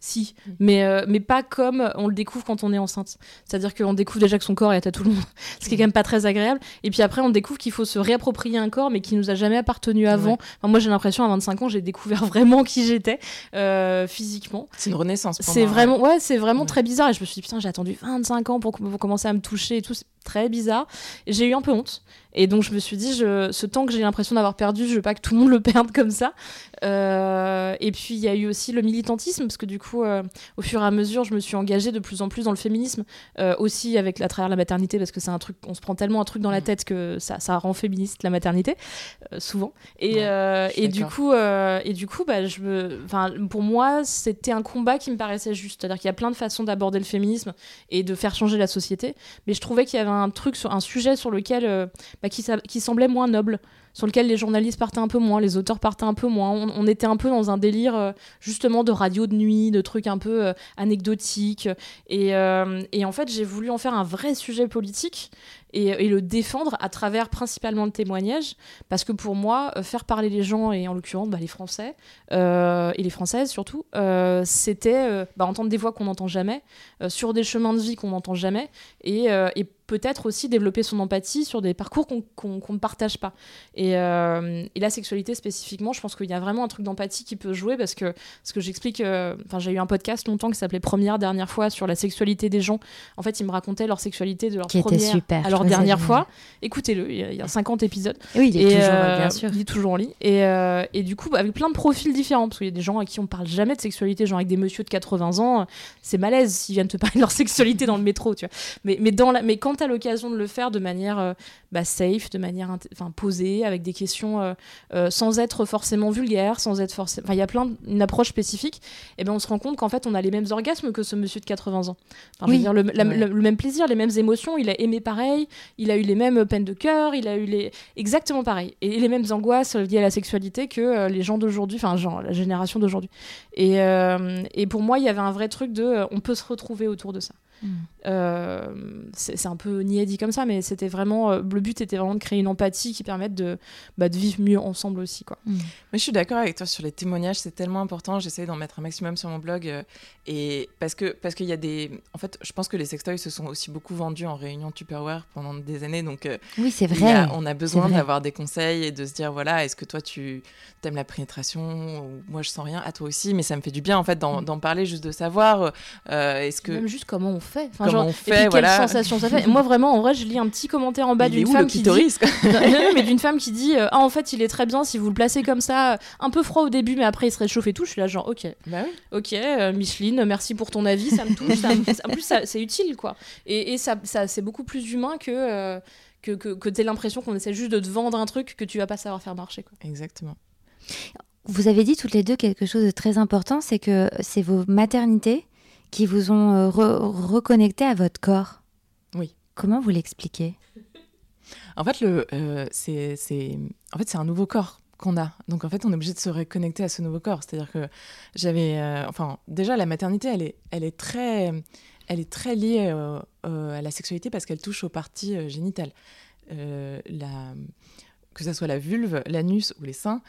si, mais, euh, mais pas comme on le découvre quand on est enceinte. C'est-à-dire qu'on découvre déjà que son corps est à tout le monde, ce qui est quand même pas très agréable. Et puis après, on découvre qu'il faut se réapproprier un corps, mais qui nous a jamais appartenu avant. moi, j'ai l'impression, à 25 ans, j'ai découvert vraiment qui j'étais euh, physiquement. C'est une renaissance. C'est vraiment, ouais, c'est vraiment très bizarre. Et je me suis dit, putain, j'ai attendu 25 ans pour, pour commencer à me toucher et tout. Très bizarre. J'ai eu un peu honte. Et donc je me suis dit, je, ce temps que j'ai l'impression d'avoir perdu, je veux pas que tout le monde le perde comme ça. Euh, et puis il y a eu aussi le militantisme, parce que du coup, euh, au fur et à mesure, je me suis engagée de plus en plus dans le féminisme, euh, aussi avec à travers la maternité, parce que c'est un truc, on se prend tellement un truc dans la mm. tête que ça, ça rend féministe la maternité, souvent. Et, et du coup, et du coup, bah, je me, pour moi, c'était un combat qui me paraissait juste. C'est-à-dire qu'il y a plein de façons d'aborder le féminisme et de faire changer la société, mais je trouvais qu'il y avait un truc sur un sujet sur lequel bah, qui, qui, semblait moins noble, sur lequel les journalistes partaient un peu moins, les auteurs partaient un peu moins. On, était un peu dans un délire euh, justement de radio de nuit, de trucs un peu euh, anecdotiques. Et, euh, et, en fait, j'ai voulu en faire un vrai sujet politique et, le défendre à travers principalement le témoignage, parce que pour moi, euh, faire parler les gens, et en l'occurrence bah, les Français, euh, et les Françaises surtout, euh, c'était bah, entendre des voix qu'on n'entend jamais, sur des chemins de vie qu'on n'entend jamais, et, et peut-être aussi développer son empathie sur des parcours qu'on ne partage pas. Et, et, la sexualité spécifiquement, je pense qu'il y a vraiment un truc d'empathie qui peut jouer parce que ce que j'explique, enfin j'ai eu un podcast longtemps qui s'appelait Première dernière fois sur la sexualité des gens. En fait, ils me racontaient leur sexualité de leur qui première. Super dernière fois. Écoutez-le, il, y a 50 épisodes. Oui, il est toujours, euh, bien sûr. Il est toujours en ligne. Et, euh, et du coup, avec plein de profils différents, parce qu'il y a des gens à qui on parle jamais de sexualité, genre avec des messieurs de 80 ans, c'est malaise s'ils viennent te parler de leur sexualité dans le métro, tu vois. Mais, mais, dans la, mais quand tu as l'occasion de le faire de manière euh, bah, safe, de manière posée, avec des questions sans être forcément vulgaire, sans être forcément. Enfin, il y a plein une approche spécifique, et ben on se rend compte qu'en fait, on a les mêmes orgasmes que ce monsieur de 80 ans. Enfin, oui. dire, le, le, même plaisir, les mêmes émotions, il a aimé pareil, il a eu les mêmes peines de cœur, il a eu les exactement pareil et les mêmes angoisses liées à la sexualité que euh, les gens d'aujourd'hui, enfin genre la génération d'aujourd'hui. Et, euh, et, pour moi, il y avait un vrai truc de, euh, on peut se retrouver autour de ça. Euh, c'est un peu niais dit comme ça, mais c'était vraiment euh, le but était vraiment de créer une empathie qui permette de, bah, de vivre mieux ensemble aussi. Quoi. Mm. Mais je suis d'accord avec toi sur les témoignages, c'est tellement important. J'essaie d'en mettre un maximum sur mon blog euh, et parce que parce qu'il y a des, en fait, je pense que les sextoys se sont aussi beaucoup vendus en réunion Tupperware pendant des années, donc oui, c'est vrai. on a besoin d'avoir des conseils et de se dire voilà, est-ce que toi tu aimes la pénétration ou moi je sens rien, à toi aussi, mais ça me fait du bien en fait d'en mm. parler, juste de savoir est-ce que même juste comment on fait. Enfin, comment on fait, et quelle sensation ça fait. moi vraiment, en vrai, je lis un petit commentaire en bas d'une femme qui dit, mais d'une femme qui dit, euh, ah en fait, il est très bien si vous le placez comme ça, un peu froid au début, mais après il se réchauffe et tout. Je suis là genre, ok, bah oui. ok, euh, Micheline, merci pour ton avis, ça me touche. en plus, c'est utile quoi. Et, et ça, ça c'est beaucoup plus humain que euh, que, que, que tu l'impression qu'on essaie juste de te vendre un truc que tu vas pas savoir faire marcher. Quoi. Exactement. Vous avez dit toutes les deux quelque chose de très important, c'est que c'est vos maternités qui vous ont euh, reconnecté à votre corps. Oui. Comment vous l'expliquez? En fait, le, euh, c'est, en fait, c'est un nouveau corps qu'on a. Donc en fait, on est obligé de se reconnecter à ce nouveau corps. C'est-à-dire que j'avais, euh, enfin, déjà la maternité, elle est, elle est très, elle est très liée euh, euh, à la sexualité parce qu'elle touche aux parties génitales. La, que ce soit la vulve, l'anus ou les seins.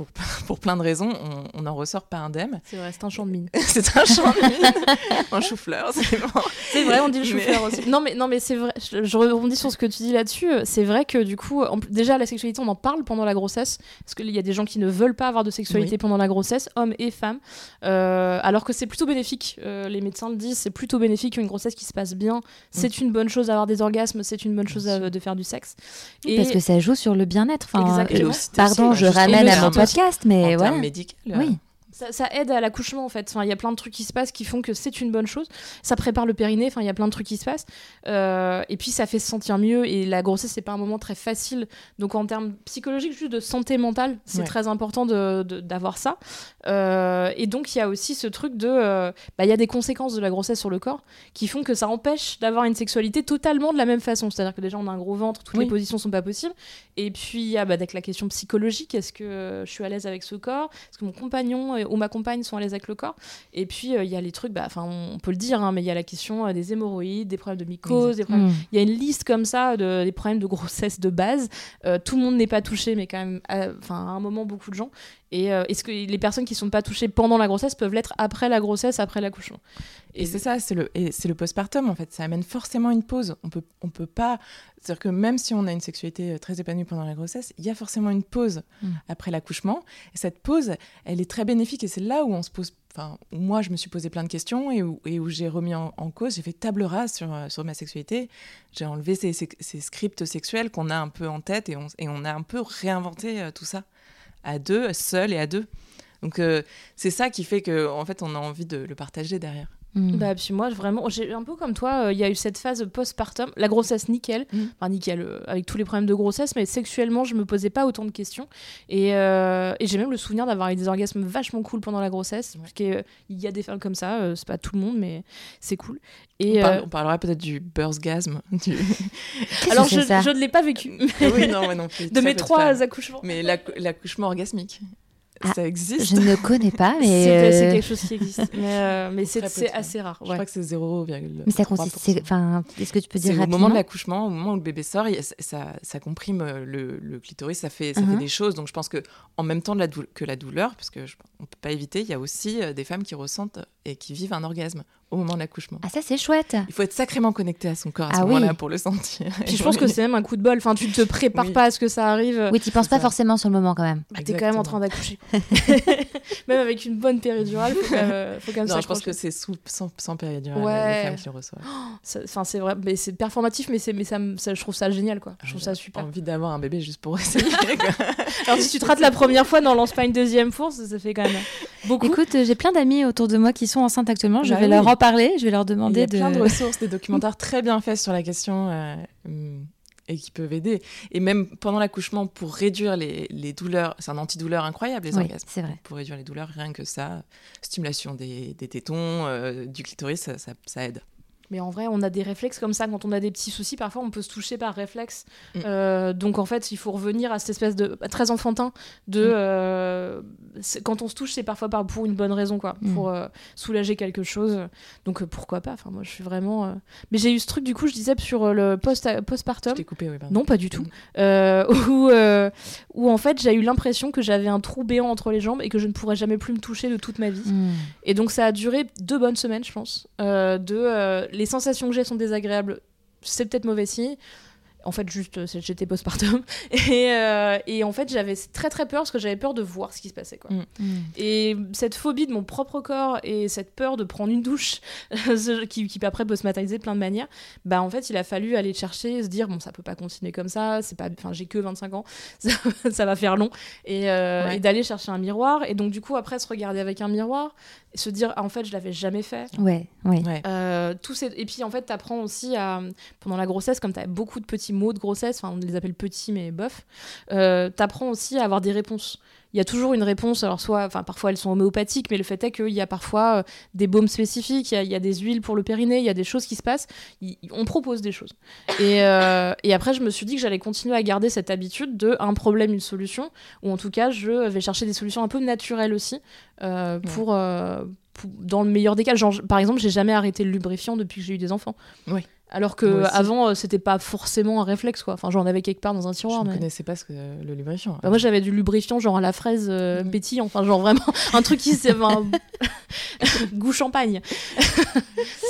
Euh, pour, pour plein de raisons, on, on en ressort pas indemne. C'est vrai, c'est un champ de mine. c'est un champ de mine, un chou-fleur, c'est bon. C'est vrai, on dit le Mais- chou-fleur aussi. Non, mais, non, mais c'est vrai, je, je rebondis sur ce que tu dis là-dessus. euh, C'est vrai que du coup, en déjà, la sexualité, on en parle pendant la grossesse. Parce qu'il y a des gens qui ne veulent pas avoir de sexualité Oui. pendant la grossesse, hommes et femmes. Euh, alors que c'est plutôt bénéfique. Euh, les médecins le disent, c'est plutôt bénéfique une grossesse qui se passe bien. C'est une bonne chose d'avoir des orgasmes, c'est une bonne chose à- de faire du sexe. Parce que ça joue sur le bien-être. Enfin, aussi- Pardon, je ramène à mon podcast, mais en voilà. médicaux. Oui. Ça, ça aide à l'accouchement en fait. Enfin, il y a plein de trucs qui se passent qui font que c'est une bonne chose. Ça prépare le périnée. Enfin, il y a plein de trucs qui se passent. Euh, et puis ça fait se sentir mieux. Et la grossesse c'est pas un moment très facile. Donc en termes psychologiques, juste de santé mentale, c'est Ouais. très important de- de- d'avoir ça. Euh, et donc il y a aussi ce truc de, euh, bah, il y a des conséquences de la grossesse sur le corps qui font que ça empêche d'avoir une sexualité totalement de la même façon. C'est-à-dire que déjà on a un gros ventre, toutes Oui. les positions sont pas possibles. Et puis il y a bah, avec la question psychologique, est-ce que je suis à l'aise avec ce corps? Est-ce que mon compagnon ou ma compagne sont à l'aise avec le corps Et puis euh, il y a les trucs, bah, on peut le dire, hein, mais il y a la question euh, des hémorroïdes, des problèmes de mycose, des problèmes il y a une liste comme ça de, des problèmes de grossesse de base. Euh, tout le monde n'est pas touché, mais quand même, à, enfin, à un moment, beaucoup de gens. Et euh, est-ce que les personnes qui sont pas touchées pendant la grossesse peuvent l'être après la grossesse, après l'accouchement? Et c'est ça, c'est le, c'est le postpartum en fait. Ça amène forcément une pause. On peut, on peut pas. C'est-à-dire que même si on a une sexualité très épanouie pendant la grossesse, il y a forcément une pause Mm. après l'accouchement. Et cette pause, elle est très bénéfique. Et c'est là où on se pose. Enfin, moi, je me suis posé plein de questions et où, j'ai remis en, cause. J'ai fait table rase sur, euh, sur ma sexualité. J'ai enlevé ces, ces- ces scripts sexuels qu'on a un peu en tête et on, et on a un peu réinventé euh, tout ça à deux, seul et à deux. Donc euh, c'est ça qui fait que en fait on a envie de le partager derrière. Mm. Bah, puis moi, vraiment, j'ai un peu comme toi, euh, il y a eu cette phase postpartum, la grossesse nickel, Mm. enfin nickel, euh, avec tous les problèmes de grossesse, mais sexuellement, je me posais pas autant de questions. Et, euh, et j'ai même le souvenir d'avoir eu des orgasmes vachement cool pendant la grossesse, Ouais. parce qu'il y a des femmes comme ça, c'est pas tout le monde, mais c'est cool. Et on, parle- on parlera peut-être du birthgasm. Du... Alors, je, je ne l'ai pas vécu. oui, non, moi non plus. de mes trois accouchements. Mais l'accou- l'accouchement orgasmique, Ah, ça existe. Je ne connais pas, mais. C'est euh, quelque chose qui existe. Mais, euh, mais c'est assez rare. Je crois que c'est 0,3%. Mais ça consiste. c'est- Enfin, est-ce que tu peux dire C'est au rapidement moment de l'accouchement, au moment où le bébé sort, a- ça, comprime euh, le, le clitoris, ça fait, ça fait des choses. Donc je pense que en même temps de la dou- que la douleur, parce que je- on peut pas éviter, il y a aussi des femmes qui ressentent et qui vivent un orgasme au moment de l'accouchement. Ah, ça, c'est chouette. Il faut être sacrément connecté à son corps à ce Ah oui. moment-là pour le sentir. Puis je pense que c'est même un coup de bol. Enfin, tu te prépares Oui. pas à ce que ça arrive. Oui, tu penses pas ça. forcément sur le moment quand même. Bah, t'es quand même en train d'accoucher. même avec une bonne péridurale, faut quand même, faut quand même Non, je pense que c'est sous, sans, sans péridurale, Ouais. les femmes qui le reçoivent. Ça- Enfin, c'est vrai, mais c'est performatif, mais c'est, mais ça, je trouve ça génial, quoi. Je trouve ça J'ai super. envie d'avoir un bébé juste pour essayer. Alors si tu te rates la première fois, n'en lance pas une deuxième fois, ça, ça fait quand même beaucoup. Écoute, euh, j'ai plein d'amis autour de moi qui sont enceintes actuellement. Je Bah vais oui. leur en parler. Je vais leur Il y demander a de. plein de ressources, des documentaires très bien faits sur la question euh, et qui peuvent aider. Et même pendant l'accouchement, pour réduire les, les douleurs, c'est un antidouleur incroyable, les Oui, orgasmes. c'est vrai. Pour réduire les douleurs, rien que ça, stimulation des, des tétons, euh, du clitoris, ça, ça- ça aide. Mais en vrai, on a des réflexes comme ça. Quand on a des petits soucis, parfois, on peut se toucher par réflexe. Mm. Euh, donc, en fait, il faut revenir à cette espèce de très enfantin de Mm. euh, quand on se touche, c'est parfois par, pour une bonne raison, quoi, Mm. pour euh, soulager quelque chose. Donc, pourquoi pas? Enfin, moi, je suis vraiment. Mais j'ai eu ce truc, du coup, je disais sur le post Je postpartum. t'ai coupé, oui, pardon. Non, pas du tout. Où, où en fait, j'ai eu l'impression que j'avais un trou béant entre les jambes et que je ne pourrais jamais plus me toucher de toute ma vie. Et donc ça a duré deux bonnes semaines, je pense. De, les sensations que j'ai sont désagréables, c'est peut-être mauvais signe. En fait, juste, euh, j'étais postpartum. Et, euh, et en fait, j'avais très très peur parce que j'avais peur de voir ce qui se passait. Quoi. Mm. Hmm. Et cette phobie de mon propre corps et cette peur de prendre une douche, qui, qui après peut se matérialiser de plein de manières, bah en fait, il a fallu aller chercher, se dire, bon, ça peut pas continuer comme ça, c'est pas, j'ai que 25 ans, ça, ça va faire long. Et, euh, Ouais. et d'aller chercher un miroir. Et donc, du coup, après, se regarder avec un miroir, se dire, ah, en fait, je l'avais jamais fait. Ouais, ouais. Euh, tous ces- Et puis en fait, tu apprends aussi à, pendant la grossesse, comme tu as beaucoup de petits mots de grossesse, enfin on les appelle petits mais bof, euh, tu apprends aussi à avoir des réponses il y a toujours une réponse. Alors, soit, enfin, parfois elles sont homéopathiques, mais le fait est qu'il y a parfois euh, des baumes spécifiques, il y, a, il y a des huiles pour le périnée, il y a des choses qui se passent. Il- on propose des choses. Et, euh, et après, je me suis dit que j'allais continuer à garder cette habitude de un problème, une solution, ou en tout cas, je vais chercher des solutions un peu naturelles aussi, euh, pour, pour- dans le meilleur des cas. Genre, par exemple, j'ai jamais arrêté le lubrifiant depuis que j'ai eu des enfants. Oui. Alors que avant, euh, c'était pas forcément un réflexe, quoi. Enfin, j'en avais quelque part dans un Je tiroir. ne mais- connaissais pas ce que le lubrifiant. bah, moi j'avais du lubrifiant genre à la fraise euh, pétillant, enfin genre vraiment un truc qui s'est un goût champagne.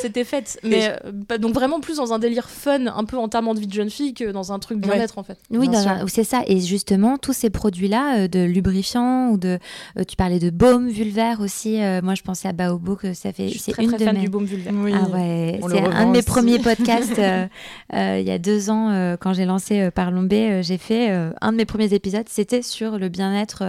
C'était fait, mais euh, bah, donc vraiment plus dans un délire fun, un peu entamant de vie de jeune fille que dans un truc bien-être en fait. Oui, c'est ça. Et justement, tous ces produits-là, euh, de lubrifiants ou de, euh, tu parlais de baume vulvaire aussi. euh, moi, je pensais à Baobo que ça fait. Je C'est très une très de fan mes. du baume vulvaire. Oui. Ah ouais, c'est un de mes aussi. premiers podcasts. euh, euh, il y a deux ans, euh, quand j'ai lancé Parlons B, j'ai fait un de mes premiers épisodes, c'était sur le bien-être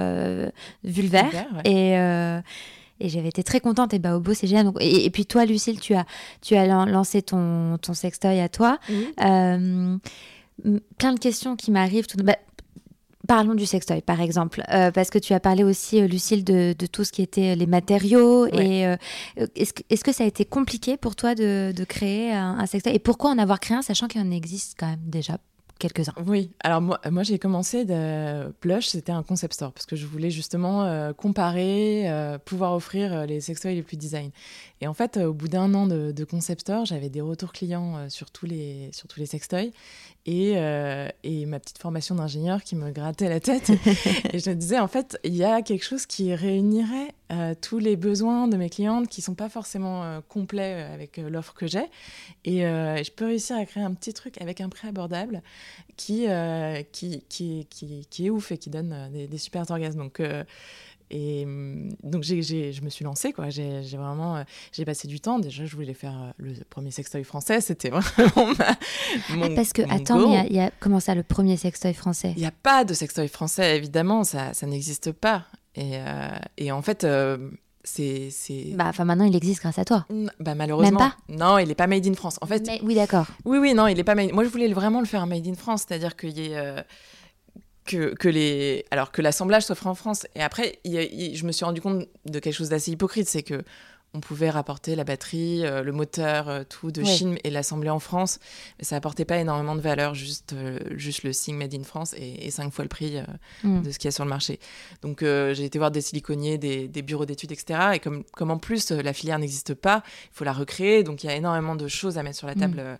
vulvaire. Vulvaire, ouais. Et, et j'avais été très contente. Et Baobo, c'est génial. Donc, et, et puis toi, Lucille, tu as, tu as lan- lancé ton, ton sextoy à toi. Euh, plein de questions qui m'arrivent. tout- bah, Parlons du sextoy, par exemple, Euh, parce que tu as parlé aussi, euh, Lucille, de, de tout ce qui était les matériaux. Ouais. Et euh, euh, est-ce que, ça a été compliqué pour toi de, de créer un, un sextoy Et pourquoi en avoir créé un, sachant qu'il en existe quand même déjà quelques-uns? Oui, alors moi, moi j'ai commencé de Plush, c'était un concept store parce que je voulais justement euh, comparer, euh, pouvoir offrir euh, les sextoys les plus design. Et en fait, euh, au bout d'un an de, de concept store, j'avais des retours clients euh, sur, tous les, sur tous les sextoys et, euh, et ma petite formation d'ingénieur qui me grattait la tête. et je me disais, en fait, il y a quelque chose qui réunirait euh, tous les besoins de mes clientes qui sont pas forcément euh, complets avec l'offre que j'ai. Et je peux réussir à créer un petit truc avec un prix abordable qui, qui, qui, qui, qui est ouf et qui donne des, des super orgasmes. Donc, et hum, donc j'ai- je me suis lancée, quoi. J'ai, vraiment euh, j'ai passé du temps. Déjà, je voulais faire euh, le premier sextoy français. C'était vraiment ma, mon, Ah, Parce que, mon attends, il y a- il y, a comment ça, le premier sextoy français? Il n'y a pas de sextoy français, évidemment, ça, ça n'existe pas. Et, euh, et en fait, euh, c'est. Bah, enfin, maintenant, il existe grâce à toi. N- bah, malheureusement. pas? Non, il n'est pas made in France. En fait, Mais- oui, d'accord. oui, oui, non, il est pas made. Moi, je voulais vraiment le faire made in France, c'est-à-dire qu'il y ait. euh, que, les alors que l'assemblage fait en France. Et après y je me suis rendu compte de quelque chose d'assez hypocrite c'est que on pouvait rapporter la batterie, euh, le moteur, euh, tout de Ouais. Chine et l'assembler en France, mais ça apportait pas énormément de valeur, juste, euh, juste le signe made in France et, et cinq fois le prix Mm. de ce qu'il y a sur le marché. Donc j'ai été voir des siliconniers, des, des bureaux d'études, etc. Et comme, comme en plus la filière n'existe pas, il faut la recréer, donc il y a énormément de choses à mettre sur la Mm. table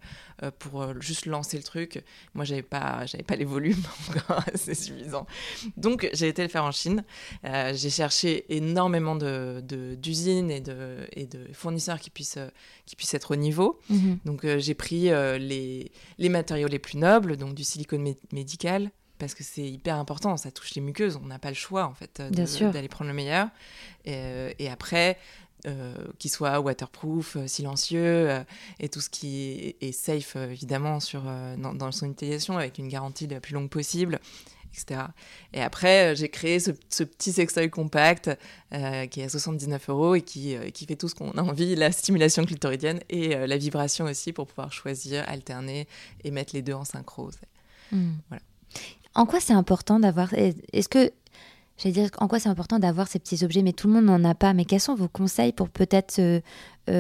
pour juste lancer le truc. Moi j'avais pas, j'avais pas les volumes encore assez suffisants. Donc j'ai été le faire en Chine. J'ai cherché énormément de, de- d'usines et de, et de fournisseurs qui puissent, euh, qui puissent être au niveau. Mhm. Donc euh, j'ai pris euh, les, les matériaux les plus nobles, donc du silicone mé- médical, parce que c'est hyper important, ça touche les muqueuses, on n'a pas le choix en fait d'aller prendre le meilleur. Et, et après, euh, qu'il soit waterproof, euh, silencieux, euh, et tout ce qui est, est safe évidemment sur, dans, dans son utilisation, avec une garantie la plus longue possible. Etc. Et après, euh, j'ai créé ce, ce petit sextoy compact euh, qui est à 79 euros et qui, euh, qui fait tout ce qu'on a envie, la stimulation clitoridienne et euh, la vibration aussi pour pouvoir choisir, alterner et mettre les deux en synchro. C'est- Mm. Voilà. En quoi c'est important d'avoir. Est-ce que. J'allais dire, en quoi c'est important d'avoir ces petits objets, mais tout le monde n'en a pas. Mais quels sont vos conseils pour peut-être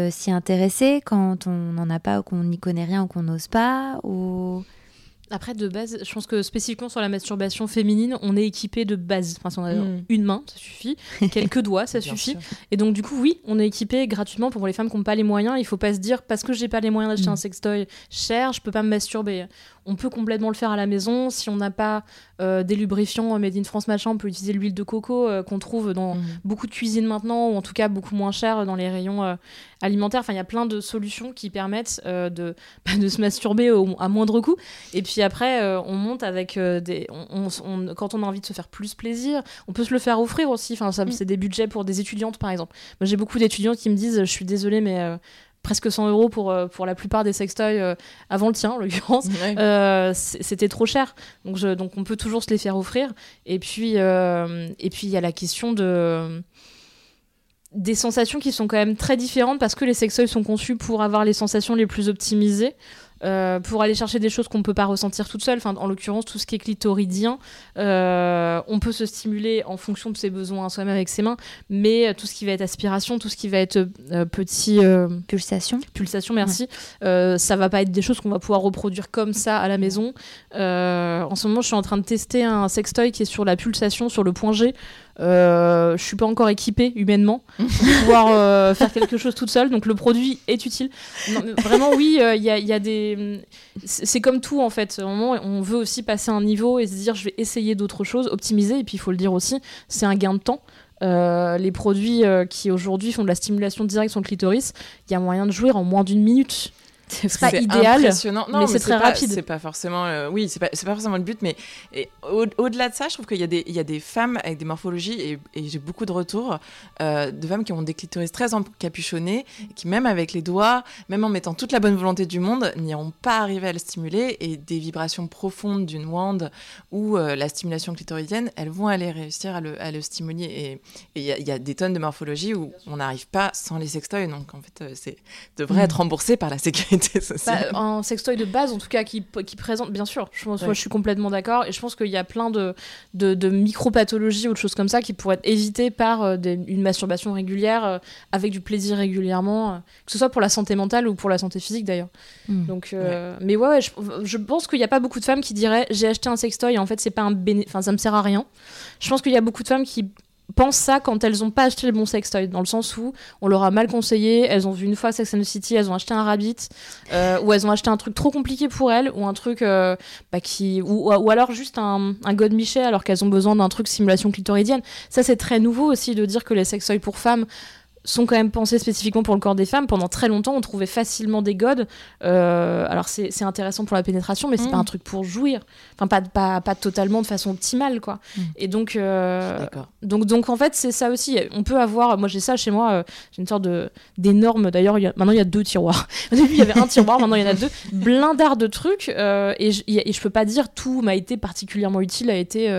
s'y intéresser quand on n'en a pas ou qu'on n'y connaît rien ou qu'on n'ose pas ou... Après, de base, je pense que spécifiquement sur la masturbation féminine, on est équipé de base. Enfin, si on a Mm. une main, ça suffit. Quelques doigts, ça suffit. sûr. Et donc, du coup, oui, on est équipé gratuitement pour les femmes qui n'ont pas les moyens. Il faut pas se dire, parce que j'ai pas les moyens d'acheter Mm. un sextoy cher, je peux pas me masturber. On peut complètement le faire à la maison. Si on n'a pas euh, des lubrifiants euh, made in France machin, on peut utiliser l'huile de coco euh, qu'on trouve dans Mhm. beaucoup de cuisines maintenant, ou en tout cas beaucoup moins cher dans les rayons euh, alimentaires. Enfin, il y a plein de solutions qui permettent de, bah, de se masturber au- à moindre coût. Et puis après, on monte avec des. on- on- on- quand on a envie de se faire plus plaisir, on peut se le faire offrir aussi. Enfin, ça, Mm. c'est des budgets pour des étudiantes, par exemple. Moi, j'ai beaucoup d'étudiantes qui me disent Je suis désolée, mais. Presque 100 euros pour, euh, pour la plupart des sextoys euh, avant le tien en l'occurrence Ouais. euh, c'était trop cher. Donc, je- donc on peut toujours se les faire offrir. Et puis euh, et puis il y a la question de des sensations qui sont quand même très différentes parce que les sextoys sont conçus pour avoir les sensations les plus optimisées. Euh, pour aller chercher des choses qu'on ne peut pas ressentir toute seule. Enfin, en l'occurrence, tout ce qui est clitoridien, euh, on peut se stimuler en fonction de ses besoins soi-même avec ses mains, mais tout ce qui va être aspiration, tout ce qui va être petit pulsation, pulsation, merci, ouais. ça va pas être des choses qu'on va pouvoir reproduire comme ça à la maison. en ce moment, je suis en train de tester un sextoy qui est sur la pulsation, sur le point G. Euh, je suis pas encore équipée humainement pour pouvoir euh, faire quelque chose toute seule, donc le produit est utile. Non, vraiment, oui, il euh, y, y, a des. C'est comme tout en fait. On veut aussi passer un niveau et se dire je vais essayer d'autres choses, optimiser, et puis il faut le dire aussi, c'est un gain de temps. les produits qui aujourd'hui font de la stimulation directe sur le clitoris, il y a moyen de jouer en moins d'une minute c'est pas idéal, non, mais, c'est très pas, rapide. C'est pas forcément, euh, oui, c'est pas, pas, forcément le but, mais au-delà de ça, je trouve qu'il y, y, a des femmes avec des morphologies, et, et j'ai beaucoup de retours euh, de femmes qui ont des clitoris très encapuchonnés, qui même avec les doigts, même en mettant toute la bonne volonté du monde, n'iront pas arriver à le stimuler, et des vibrations profondes d'une wand ou euh, la stimulation clitoridienne, elles vont aller réussir à le, à le stimuler. Et il y, y, a des tonnes de morphologies où on n'arrive pas sans les sextoys, donc en fait, c'est devrait mmh. être remboursé par la sécurité bah, un sextoy de base, en tout cas, qui, qui présente, bien sûr, je, pense, je suis complètement d'accord. Et je pense qu'il y a plein de, de, de micro-pathologies ou de choses comme ça qui pourraient être évitées par euh, une masturbation régulière, euh, avec du plaisir régulièrement, euh, que ce soit pour la santé mentale ou pour la santé physique d'ailleurs. Hmm. Donc, Mais ouais, ouais je, je, pense qu'il n'y a pas beaucoup de femmes qui diraient j'ai acheté un sextoy et en fait, c'est pas un béné... enfin, ça me sert à rien. Je pense qu'il y a beaucoup de femmes qui pensent ça quand elles n'ont pas acheté le bon sextoy, dans le sens où on leur a mal conseillé, elles ont vu une fois Sex and the City, elles ont acheté un Rabbit, euh, ou elles ont acheté un truc trop compliqué pour elles, ou un truc euh, bah, qui, ou, alors juste un, un Michel alors qu'elles ont besoin d'un truc simulation clitoridienne. Ça c'est très nouveau aussi de dire que les sextoys pour femmes sont quand même pensés spécifiquement pour le corps des femmes. Pendant très longtemps, on trouvait facilement des godes. Euh, alors c'est intéressant pour la pénétration, mais c'est pas Mm. un truc pour jouir. Enfin, pas, pas, pas totalement de façon optimale, quoi. Mm. Et donc, euh, donc, donc, en fait, c'est ça aussi. On peut avoir, moi j'ai ça chez moi, euh, j'ai une sorte de- d'énorme, d'ailleurs, maintenant il y a deux tiroirs. Au début, il y avait un tiroir, maintenant il y en a deux. Blindard de trucs. euh, et, je, et je peux pas dire tout m'a été particulièrement utile, a été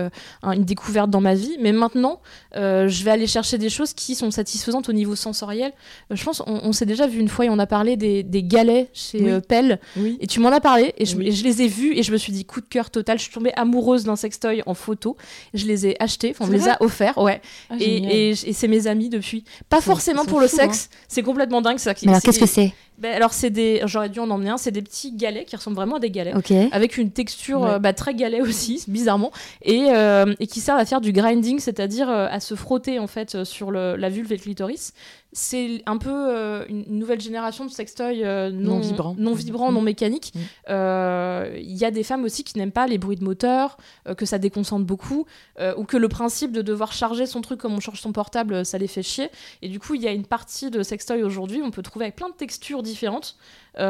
un- une découverte dans ma vie. Mais maintenant, je vais aller chercher des choses qui sont satisfaisantes au niveau sensoriel. Euh, je pense, on, on s'est déjà vu une fois et on a parlé des, des galets chez Oui. euh, Pell. Oui. Et tu m'en as parlé et je, Oui. et je les ai vus et je me suis dit coup de cœur total. Je suis tombée amoureuse d'un sextoy en photo. Je les ai achetés, enfin on me les a offerts, ouais. Ah, et génial. et, et c'est mes amis depuis. Pas forcément pour le sexe, c'est complètement dingue. ça. Mais alors, qu'est-ce que c'est? Ben, Alors c'est des, j'aurais dû en emmener un. C'est des petits galets qui ressemblent vraiment à des galets avec une texture Ouais. euh, bah, très galet aussi, bizarrement, et, euh, et qui servent à faire du grinding, c'est-à-dire euh, à se frotter en fait sur le- la vulve et le clitoris. C'est un peu euh, une nouvelle génération de sextoy euh, non, Non vibrant. non, vibrant, non mécanique. Mm. Euh, Il y a des femmes aussi qui n'aiment pas les bruits de moteur, que ça déconcentre beaucoup, ou que le principe de devoir charger son truc comme on charge son portable, ça les fait chier. Et du coup, il y a une partie de sextoy aujourd'hui, on peut trouver avec plein de textures différentes. Il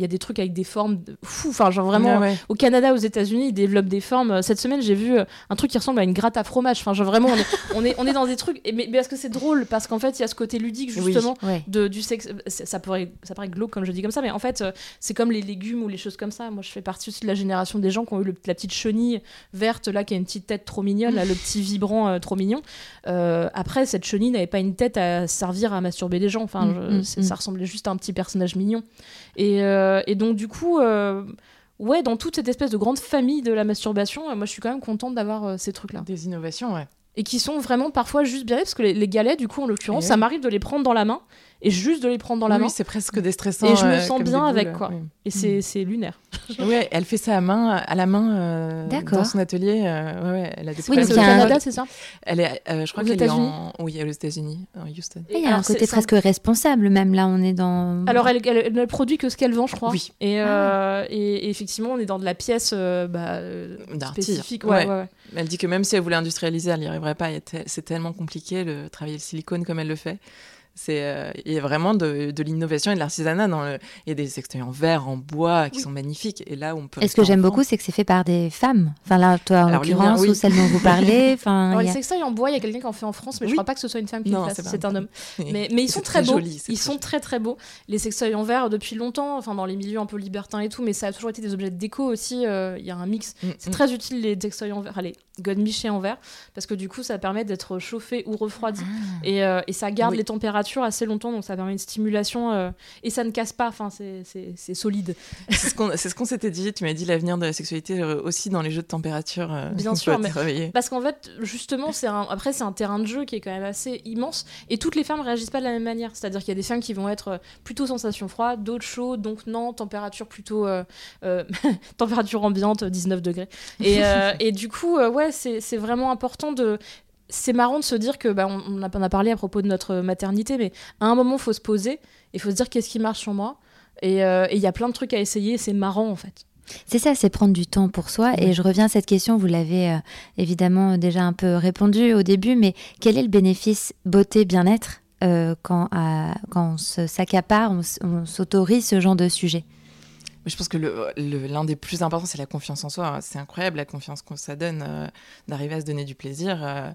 y a des trucs avec des formes de- fous, enfin genre vraiment ouais. au Canada, aux États-Unis, ils développent des formes. Cette semaine, j'ai vu un truc qui ressemble à une gratte à fromage. Enfin, genre vraiment, on est, on est, on est dans des trucs. mais, mais parce que c'est drôle, parce qu'en fait, il y a ce côté ludique, Oui. justement, Ouais. de, du sexe. Ça paraît, ça paraît glauque, comme je dis comme ça, mais en fait, euh, c'est comme les légumes ou les choses comme ça. Moi, je fais partie aussi de la génération des gens qui ont eu le- la petite chenille verte, là, qui a une petite tête trop mignonne, là, le petit vibrant euh, trop mignon. Euh, après, cette chenille n'avait pas une tête à servir à masturber des gens. Enfin, Mm, je- mm, c'est- mm. ça ressemblait juste à un petit personnage mignon. Et, euh, et donc, du coup. euh, Ouais, dans toute cette espèce de grande famille de la masturbation, euh, moi je suis quand même contente d'avoir euh, ces trucs-là. Des innovations, ouais. Et qui sont vraiment parfois juste bien parce que les, les galets, du coup, en l'occurrence, Eh ça m'arrive de les prendre dans la main et juste de les prendre dans la oui, main. c'est presque déstressant. Et je me euh, sens bien avec, quoi. oui. Et c'est c'est lunaire. Ouais, elle fait ça à main, à la main euh, D'accord. dans son atelier. euh, ouais, ouais, elle a des Oui, c'est il au y a un- Canada, c'est ça Elle est, euh, je crois Aux qu'elle est en, oui, aux États-Unis, en Houston. Il y a un côté presque responsable, même là, on est dans. Alors, elle, elle, elle ne produit que ce qu'elle vend, je crois. Oui. Et, euh, et, et effectivement, on est dans de la pièce euh, bah, euh, spécifique. Ouais. Ouais, ouais, ouais. Elle dit que même si elle voulait industrialiser, elle n'y arriverait pas. C'est tellement compliqué de travailler le silicone comme elle le fait. C'est, euh, il y a vraiment de, de l'innovation et de l'artisanat. Dans le... Il y a des sextoys en verre, en bois, qui Oui. sont magnifiques. Et là, où on peut. Et ce que j'aime beaucoup, c'est que c'est fait par des femmes. Enfin là, toi en l'occurrence, oui. ou celle dont vous parlez. Enfin, Alors, il y les a- sextoys en bois, il y a quelqu'un qui en fait en France, mais je Oui. crois pas que ce soit une femme qui Non, le fasse. c'est un homme. Mais, mais ils sont très, beaux. joli, ils sont joli. très très beaux. Les sextoys en verre depuis longtemps, enfin dans les milieux un peu libertins et tout, mais ça a toujours été des objets de déco aussi. euh, Il y a un mix. Mm, C'est mm. très utile les sextoys en verre, allez, godemichés en verre, parce que du coup ça permet d'être chauffé ou refroidi Ah. et, euh, et ça garde Oui. les températures température assez longtemps, donc ça permet une stimulation euh, et ça ne casse pas, enfin, c'est solide. C'est ce qu'on s'était dit, tu m'as dit l'avenir de la sexualité euh, aussi dans les jeux de température. Bien sûr, mais parce qu'en fait, justement, un, après, c'est un terrain de jeu qui est quand même assez immense et toutes les femmes réagissent pas de la même manière. C'est-à-dire qu'il y a des femmes qui vont être plutôt sensation froide, d'autres chaudes, donc non, température plutôt. température ambiante, 19 degrés. Et, et du coup, ouais, c'est vraiment important de c'est marrant de se dire que, bah, on, a, parlé à propos de notre maternité, mais à un moment, il faut se poser, il faut se dire qu'est-ce qui marche sur moi. Euh, et il y a plein de trucs à essayer, c'est marrant en fait. C'est ça, c'est prendre du temps pour soi. Et je reviens à cette question, vous l'avez euh, évidemment déjà un peu répondu au début, mais quel est le bénéfice beauté, bien-être euh, quand, quand on s'accapare, on s'autorise ce genre de sujet? Je pense que l'un des plus importants, c'est la confiance en soi. C'est incroyable la confiance que ça donne euh, d'arriver à se donner du plaisir, euh,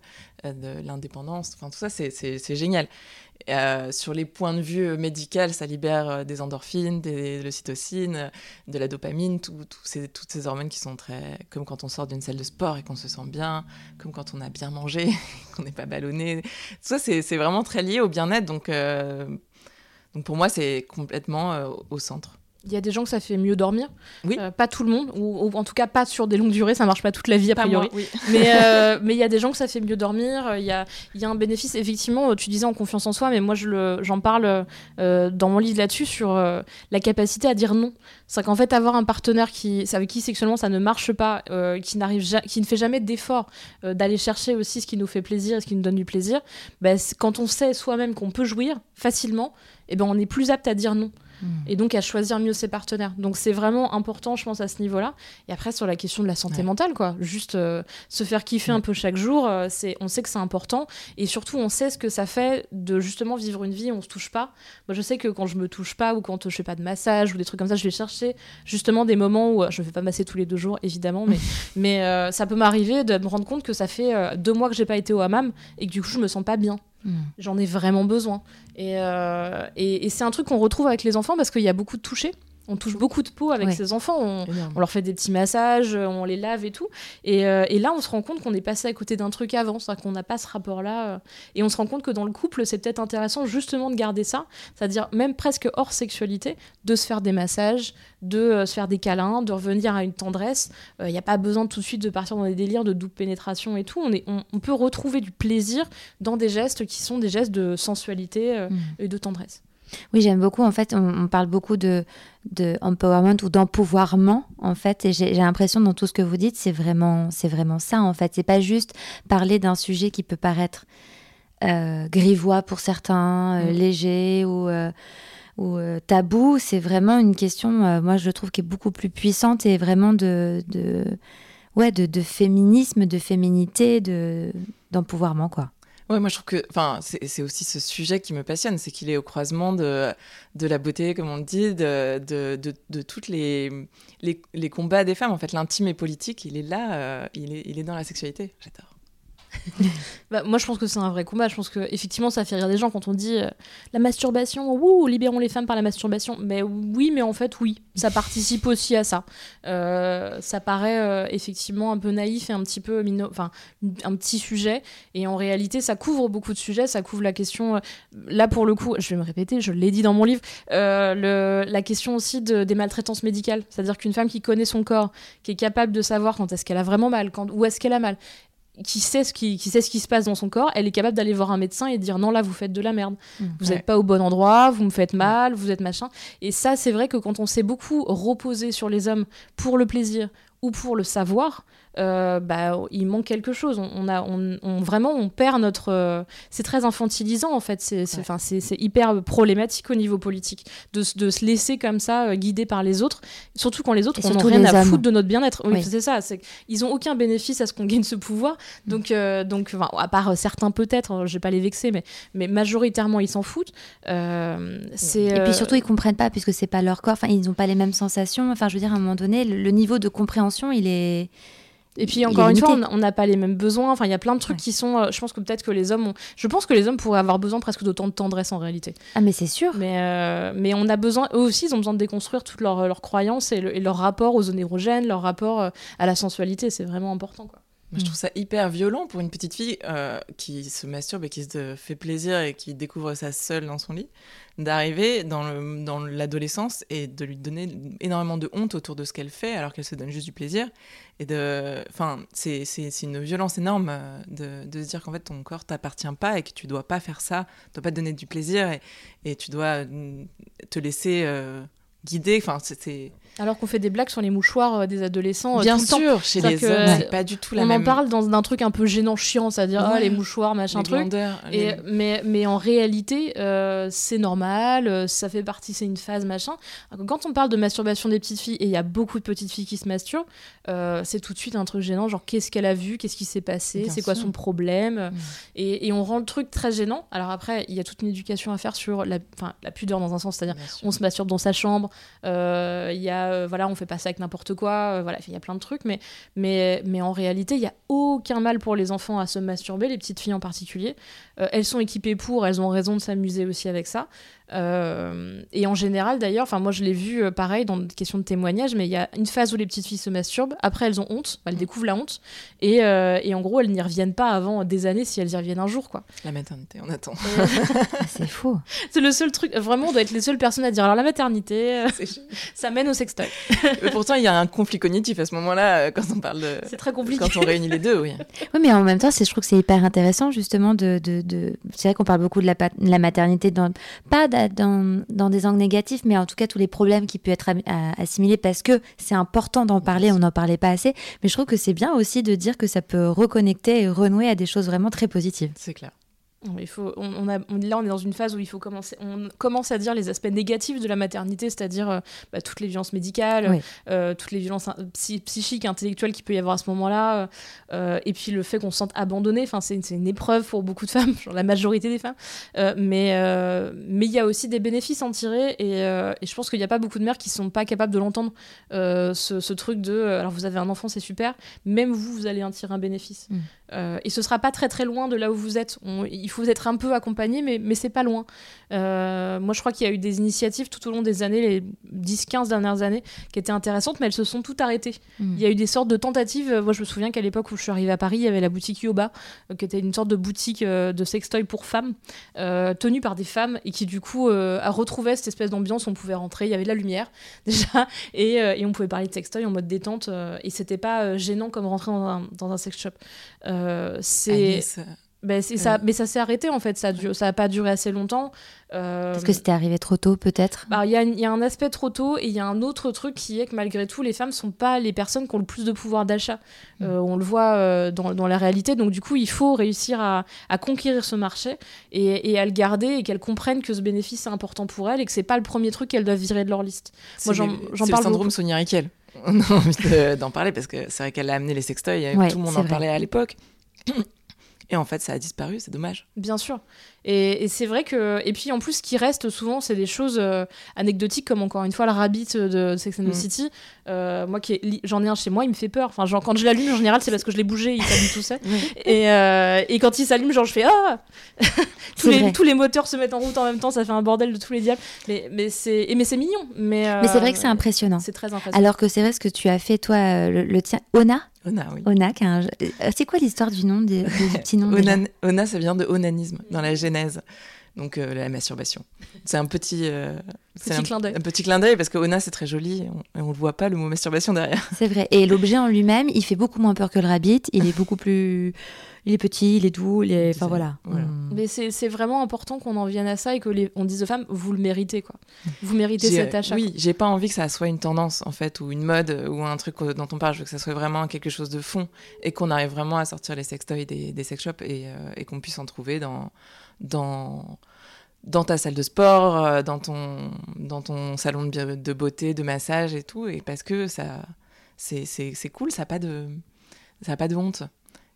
euh, de l'indépendance. Enfin, tout ça, c'est génial. sur les points de vue médicaux, ça libère des endorphines, des l'ocytocine, de la dopamine, toutes ces hormones qui sont très. comme quand on sort d'une salle de sport et qu'on se sent bien, comme quand on a bien mangé, qu'on n'est pas ballonné. Tout ça, c'est vraiment très lié au bien-être. Donc, pour moi, c'est complètement au centre. Il y a des gens que ça fait mieux dormir. Oui. Euh, pas tout le monde, ou, en tout cas pas sur des longues durées, ça marche pas toute la vie a priori. Mais euh, mais il y a des gens que ça fait mieux dormir. Il y a, y a un bénéfice, effectivement, tu disais en confiance en soi, mais moi j'en parle euh, dans mon livre là-dessus sur la capacité à dire non. C'est qu'en fait, avoir un partenaire qui, avec qui sexuellement ça ne marche pas, qui, n'arrive qui ne fait jamais d'effort d'aller chercher aussi ce qui nous fait plaisir et ce qui nous donne du plaisir, bah, quand on sait soi-même qu'on peut jouir facilement, eh ben, on est plus apte à dire non. Hmm. et donc à choisir mieux ses partenaires. Donc c'est vraiment important, je pense, à ce niveau-là. Et après, sur la question de la santé mentale, quoi, juste euh, se faire kiffer un peu chaque jour, euh, c'est, on sait que c'est important. Et surtout, on sait ce que ça fait de justement vivre une vie où on se touche pas. Moi, je sais que quand je me touche pas ou quand je fais pas de massage ou des trucs comme ça, je vais chercher justement des moments où je ne vais pas masser tous les deux jours, évidemment, mais, mais euh, ça peut m'arriver de me rendre compte que ça fait deux mois que j'ai pas été au hammam et que du coup, je me sens pas bien. Hmm. J'en ai vraiment besoin. Euh, et, et, c'est un truc qu'on retrouve avec les enfants parce qu'il y a beaucoup de toucher. On touche beaucoup de peau avec ses enfants, on, leur fait des petits massages, on les lave et tout. Et, euh, et là, on se rend compte qu'on est passé à côté d'un truc avant, c'est-à-dire qu'on n'a pas ce rapport-là. Euh. et on se rend compte que dans le couple, c'est peut-être intéressant justement de garder ça, c'est-à-dire même presque hors sexualité, de se faire des massages, de se faire des câlins, de revenir à une tendresse. Il n'y a pas besoin tout de suite de partir dans des délires de double pénétration et tout. On, est, on, peut retrouver du plaisir dans des gestes qui sont des gestes de sensualité mmh. et de tendresse. Oui, j'aime beaucoup. En fait, on, parle beaucoup de, de empowerment ou d'empouvoirment, en fait. Et j'ai l'impression, dans tout ce que vous dites, c'est vraiment, c'est vraiment ça, en fait. C'est pas juste parler d'un sujet qui peut paraître euh, grivois pour certains, euh, mm. léger ou, euh, ou tabou. C'est vraiment une question, moi, je trouve, qui est beaucoup plus puissante et vraiment de, de ouais, de, de féminisme, de féminité, de d'empouvoirment, quoi. Ouais, moi je trouve que, enfin, c'est aussi ce sujet qui me passionne, c'est qu'il est au croisement de, de la beauté, comme on dit, de, de, toutes les, les, les, combats des femmes. En fait, l'intime et politique, il est là, euh, il, est, il est dans la sexualité. J'adore. bah, moi, je pense que c'est un vrai combat. Je pense que effectivement, ça fait rire des gens quand on dit euh, la masturbation, ouh, libérons les femmes par la masturbation. Mais oui, mais en fait, oui, ça participe aussi à ça. Euh, ça paraît euh, effectivement un peu naïf et un petit peu enfin, un petit sujet. Et en réalité, ça couvre beaucoup de sujets. Ça couvre la question. là, pour le coup, je vais me répéter, je l'ai dit dans mon livre, la question aussi de, des maltraitances médicales. C'est-à-dire qu'une femme qui connaît son corps, qui est capable de savoir quand est-ce qu'elle a vraiment mal, quand, où est-ce qu'elle a mal, qui sait ce qui, qui, sait ce qui se passe dans son corps, elle est capable d'aller voir un médecin et dire non là vous faites de la merde, mmh. vous n'êtes pas au bon endroit, vous me faites mal, vous êtes machin. Et ça c'est vrai que quand on s'est beaucoup reposé sur les hommes pour le plaisir ou pour le savoir, euh, bah, il manque quelque chose. On, a, on, vraiment, on perd notre. Euh, c'est très infantilisant en fait. C'est c'est hyper problématique au niveau politique de, de se laisser comme ça euh, guider par les autres, surtout quand les autres n'ont rien à foutre de notre bien-être. Oui, c'est ça. Ils ont aucun bénéfice à ce qu'on gagne ce pouvoir. Mm. Donc, donc à part certains peut-être, je vais pas les vexer, mais, mais majoritairement ils s'en foutent. c'est Et puis surtout ils comprennent pas puisque c'est pas leur corps. Enfin, ils n'ont pas les mêmes sensations. Enfin, je veux dire, à un moment donné, le niveau de compréhension, il est et puis encore une fois, on n'a pas les mêmes besoins. Enfin, il y a plein de trucs qui sont. Euh, je pense que peut-être que les hommes ont. Je pense que les hommes pourraient avoir besoin presque d'autant de tendresse en réalité. Ah, mais c'est sûr. Mais, euh, mais on a besoin. Eux aussi, ils ont besoin de déconstruire toutes leurs, leurs croyances et, leur rapport aux zones érogènes, leur rapport euh, à la sensualité. C'est vraiment important, quoi. Je trouve ça hyper violent pour une petite fille euh, qui se masturbe et qui se fait plaisir et qui découvre ça seule dans son lit, d'arriver dans l'adolescence et de lui donner énormément de honte autour de ce qu'elle fait alors qu'elle se donne juste du plaisir. Et de, enfin, c'est une violence énorme euh, de, de se dire qu'en fait ton corps t'appartient pas et que tu dois pas faire ça, tu dois pas te donner du plaisir et, et tu dois mm, te laisser euh, guider. Enfin, c'est alors qu'on fait des blagues sur les mouchoirs euh, des adolescents. Euh, Bien sûr, chez les hommes, c'est pas du tout la on même. On en parle dans un truc un peu gênant, chiant, c'est-à-dire ah, les mouchoirs, machin truc. Et, mais, mais en réalité, euh, c'est normal, ça fait partie, c'est une phase, machin. Quand on parle de masturbation des petites filles, et il y a beaucoup de petites filles qui se masturbent, c'est tout de suite un truc gênant, genre qu'est-ce qu'elle a vu, qu'est-ce qui s'est passé, c'est quoi son problème. Mm. Et, et, on rend le truc très gênant. Alors après, il y a toute une éducation à faire sur la, la pudeur dans un sens, c'est-à-dire on se masturbe dans sa chambre, il y a euh, voilà, on fait pas ça avec n'importe quoi. Euh, voilà, il y a plein de trucs, mais, mais, en réalité, il y a aucun mal pour les enfants à se masturber, les petites filles en particulier. Euh, elles sont équipées pour, elles ont raison de s'amuser aussi avec ça. Euh, et en général, d'ailleurs, enfin moi je l'ai vu euh, pareil dans des questions de témoignage, mais il y a une phase où les petites filles se masturbent, après elles ont honte, elles mm. découvrent la honte, et, euh, et en gros elles n'y reviennent pas avant des années si elles y reviennent un jour, quoi. La maternité, on attend. c'est faux. C'est le seul truc, vraiment, on doit être les seules personnes à dire. Alors la maternité, ça mène au sextoy. mais pourtant, il y a un conflit cognitif à ce moment-là quand on parle de. C'est très compliqué. Quand on réunit les deux, oui. Oui, mais en même temps, je trouve que c'est hyper intéressant justement de. de, de... C'est vrai qu'on parle beaucoup de la, la maternité, dans... pas dans, des angles négatifs, mais en tout cas tous les problèmes qui peuvent être assimilés parce que c'est important d'en parler, on n'en parlait pas assez. Mais je trouve que c'est bien aussi de dire que ça peut reconnecter et renouer à des choses vraiment très positives. C'est clair. Il faut, on, a, là, on est dans une phase où il faut commencer, on commence à dire les aspects négatifs de la maternité, c'est-à-dire euh, bah, toutes les violences médicales, euh, toutes les violences psychiques, intellectuelles qu'il peut y avoir à ce moment-là, euh, et puis le fait qu'on se sente abandonné. Enfin, c'est une, épreuve pour beaucoup de femmes, la majorité des femmes. mais mais il y a aussi des bénéfices à en tirer, et, et je pense qu'il n'y a pas beaucoup de mères qui sont pas capables de l'entendre. Ce, ce, truc de, alors vous avez un enfant, c'est super, même vous, vous allez en tirer un bénéfice. Mm. et ce sera pas très très loin de là où vous êtes. il faut être un peu accompagné, mais, mais c'est pas loin. Euh, moi, je crois qu'il y a eu des initiatives tout au long des années, les 10-15 dernières années, qui étaient intéressantes, mais elles se sont toutes arrêtées. Hmm. Il y a eu des sortes de tentatives. Moi, je me souviens qu'à l'époque où je suis arrivée à Paris, il y avait la boutique Yoba, euh, qui était une sorte de boutique euh, de sextoy pour femmes, tenue par des femmes, et qui, du coup, a retrouvé cette espèce d'ambiance. On pouvait rentrer, il y avait de la lumière, déjà, et, et on pouvait parler de sextoy en mode détente, et c'était pas gênant comme rentrer dans un, dans un sex shop. C'est. Ben, ça, mais ça s'est arrêté en fait, ça n'a ça a pas duré assez longtemps. Euh... Parce que c'était arrivé trop tôt peut-être? Bah, Il y, y, a un aspect trop tôt et il y a un autre truc qui est que malgré tout, les femmes sont pas les personnes qui ont le plus de pouvoir d'achat. Mm. Euh, on le voit euh, dans, dans, la réalité, donc du coup il faut réussir à, à conquérir ce marché et, et, à le garder et qu'elles comprennent que ce bénéfice est important pour elles et que c'est pas le premier truc qu'elles doivent virer de leur liste. Moi j'en parle le syndrome beaucoup. Sonia Riquel. On a envie d'en parler parce que c'est vrai qu'elle a amené les sextoys, ouais, tout le monde en parlait à l'époque. Et en fait, ça a disparu, c'est dommage. Bien sûr. Et, c'est vrai que. Et puis en plus, ce qui reste souvent, c'est des choses euh, anecdotiques, comme encore une fois le Rabbit de Sex and the mm. City. Euh, moi, qui j'en ai un chez moi, il me fait peur. Enfin, genre, quand je l'allume, en général, c'est parce que je l'ai bougé, il s'allume tout seul. Et, euh, et, quand il s'allume, genre, je fais Ah tous, les, tous les moteurs se mettent en route en même temps, ça fait un bordel de tous les diables. Mais, mais c'est mignon. Mais, mais c'est vrai que c'est impressionnant. C'est très impressionnant. Alors que c'est vrai ce que tu as fait, toi, le, le tien. Ona? Ona, oui. Ona, c'est quoi l'histoire du nom des, petits noms Ona, ça vient de onanisme dans la Genèse donc euh, la masturbation. C'est un petit, euh, petit clin d'œil. Un, petit clin d'œil parce que Ona c'est très joli et on, ne voit pas le mot masturbation derrière. C'est vrai. Et l'objet en lui-même, il fait beaucoup moins peur que le rabbit. Il est beaucoup plus, il est petit, il est doux, il est, enfin voilà. Mm. Mais c'est vraiment important qu'on en vienne à ça et que les... on dise aux femmes, vous le méritez quoi. Vous méritez cet achat. Oui, j'ai pas envie que ça soit une tendance en fait ou une mode ou un truc dont on parle. Je veux que ça soit vraiment quelque chose de fond et qu'on arrive vraiment à sortir les sextoys des, des sex shops et, euh, et qu'on puisse en trouver dans dans, dans ta salle de sport, euh, dans ton, dans ton salon de, beauté, de massage et tout, et parce que ça, c'est cool, ça n'a pas, pas de honte.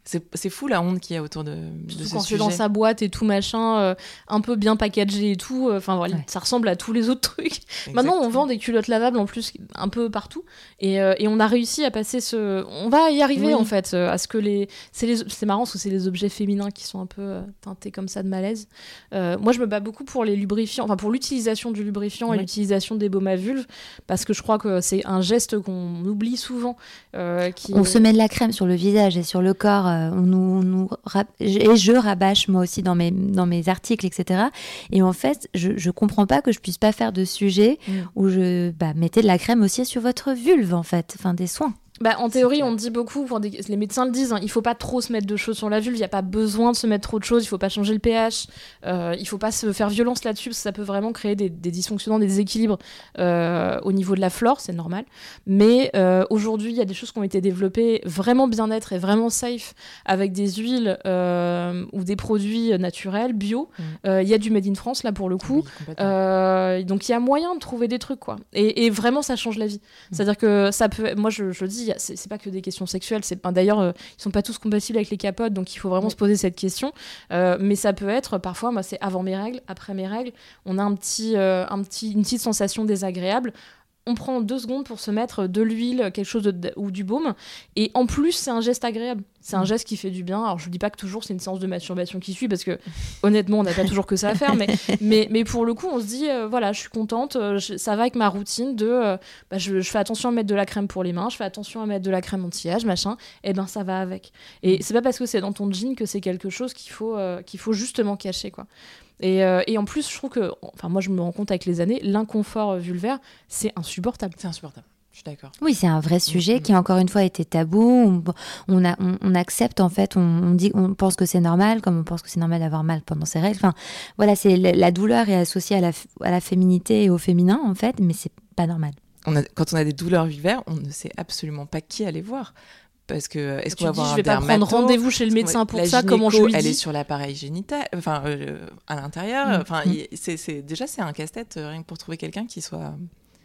C'est fou la honte qu'il y a autour de, de ce quand sujet. c'est dans sa boîte et tout machin, euh, un peu bien packagé et tout. euh, Enfin voilà, Ouais. ça ressemble à tous les autres trucs. Maintenant, on vend des culottes lavables en plus un peu partout, et, euh, et on a réussi à passer ce. On va y arriver Oui. en fait, euh, à ce que les. C'est les... c'est marrant parce que c'est les objets féminins qui sont un peu euh, teintés comme ça de malaise. Euh, moi, je me bats beaucoup pour les lubrifiants, enfin pour l'utilisation du lubrifiant et l'utilisation des baumes à vulve, parce que je crois que c'est un geste qu'on oublie souvent. euh, qui... On se met de la crème sur le visage et sur le corps. Euh, on nous, on nous rap- et je rabâche moi aussi dans mes, dans mes articles, etc. Et en fait, je, je comprends pas que je puisse pas faire de sujet Mm. où je bah, mettez de la crème aussi sur votre vulve, en fait. Enfin, des soins. Bah, en théorie, on dit beaucoup, pour des- les médecins le disent, hein, il faut pas trop se mettre de choses sur la vulve, il n'y a pas besoin de se mettre trop de choses, il faut pas changer le pH, euh, il faut pas se faire violence là-dessus, parce que ça peut vraiment créer des, des dysfonctionnements, des déséquilibres euh, au niveau de la flore, c'est normal. Mais euh, aujourd'hui, il y a des choses qui ont été développées vraiment bien-être et vraiment safe, avec des huiles euh, ou des produits naturels, bio. Mm. Il y a du Made in France, là, pour le coup. Oui, donc il y a moyen de trouver des trucs quoi. Et, et vraiment ça change la vie. C'est-à-dire que ça peut, moi je, je dis, a- c'est pas que des questions sexuelles. C'est d'ailleurs euh, ils sont pas tous compatibles avec les capotes, donc il faut vraiment Oui. se poser cette question. Euh, mais ça peut être parfois, moi c'est avant mes règles, après mes règles, on a un petit, euh, un petit, une petite sensation désagréable. On prend deux secondes pour se mettre de l'huile, quelque chose de, ou du baume. Et en plus, c'est un geste agréable. C'est un geste qui fait du bien. Alors, je dis pas que toujours c'est une séance de masturbation qui suit, parce que honnêtement, on n'a pas toujours que ça à faire. Mais, mais, mais pour le coup, on se dit, euh, voilà, je suis contente. euh, je- ça va avec ma routine de. euh, bah, je, je fais attention à mettre de la crème pour les mains, je fais attention à mettre de la crème anti-âge, machin. Et ben, ça va avec. Et c'est pas parce que c'est dans ton jean que c'est quelque chose qu'il faut, euh, qu'il faut justement cacher, quoi. Et, euh, et en plus, je trouve que, enfin, moi, je me rends compte avec les années, l'inconfort euh, vulvaire, c'est insupportable. C'est insupportable. Je suis d'accord. Oui, c'est un vrai sujet Mm. qui, encore une fois, était tabou. On, on, a, on, on accepte, en fait, on, on dit, on pense que c'est normal, comme on pense que c'est normal d'avoir mal pendant ses règles. Enfin, voilà, c'est la, la douleur est associée à la, à la féminité et au féminin, en fait, mais c'est pas normal. On a, quand on a des douleurs vulvaires, on ne sait absolument pas qui aller voir. Parce que est-ce Tu qu'on va dis, voir je un vais pas prendre dermato rendez-vous chez le médecin pour la ça, comment je lui Elle dis est sur l'appareil génital, enfin euh, à l'intérieur. Mm. Enfin, Mm. c'est- déjà c'est un casse-tête euh, rien que pour trouver quelqu'un qui soit.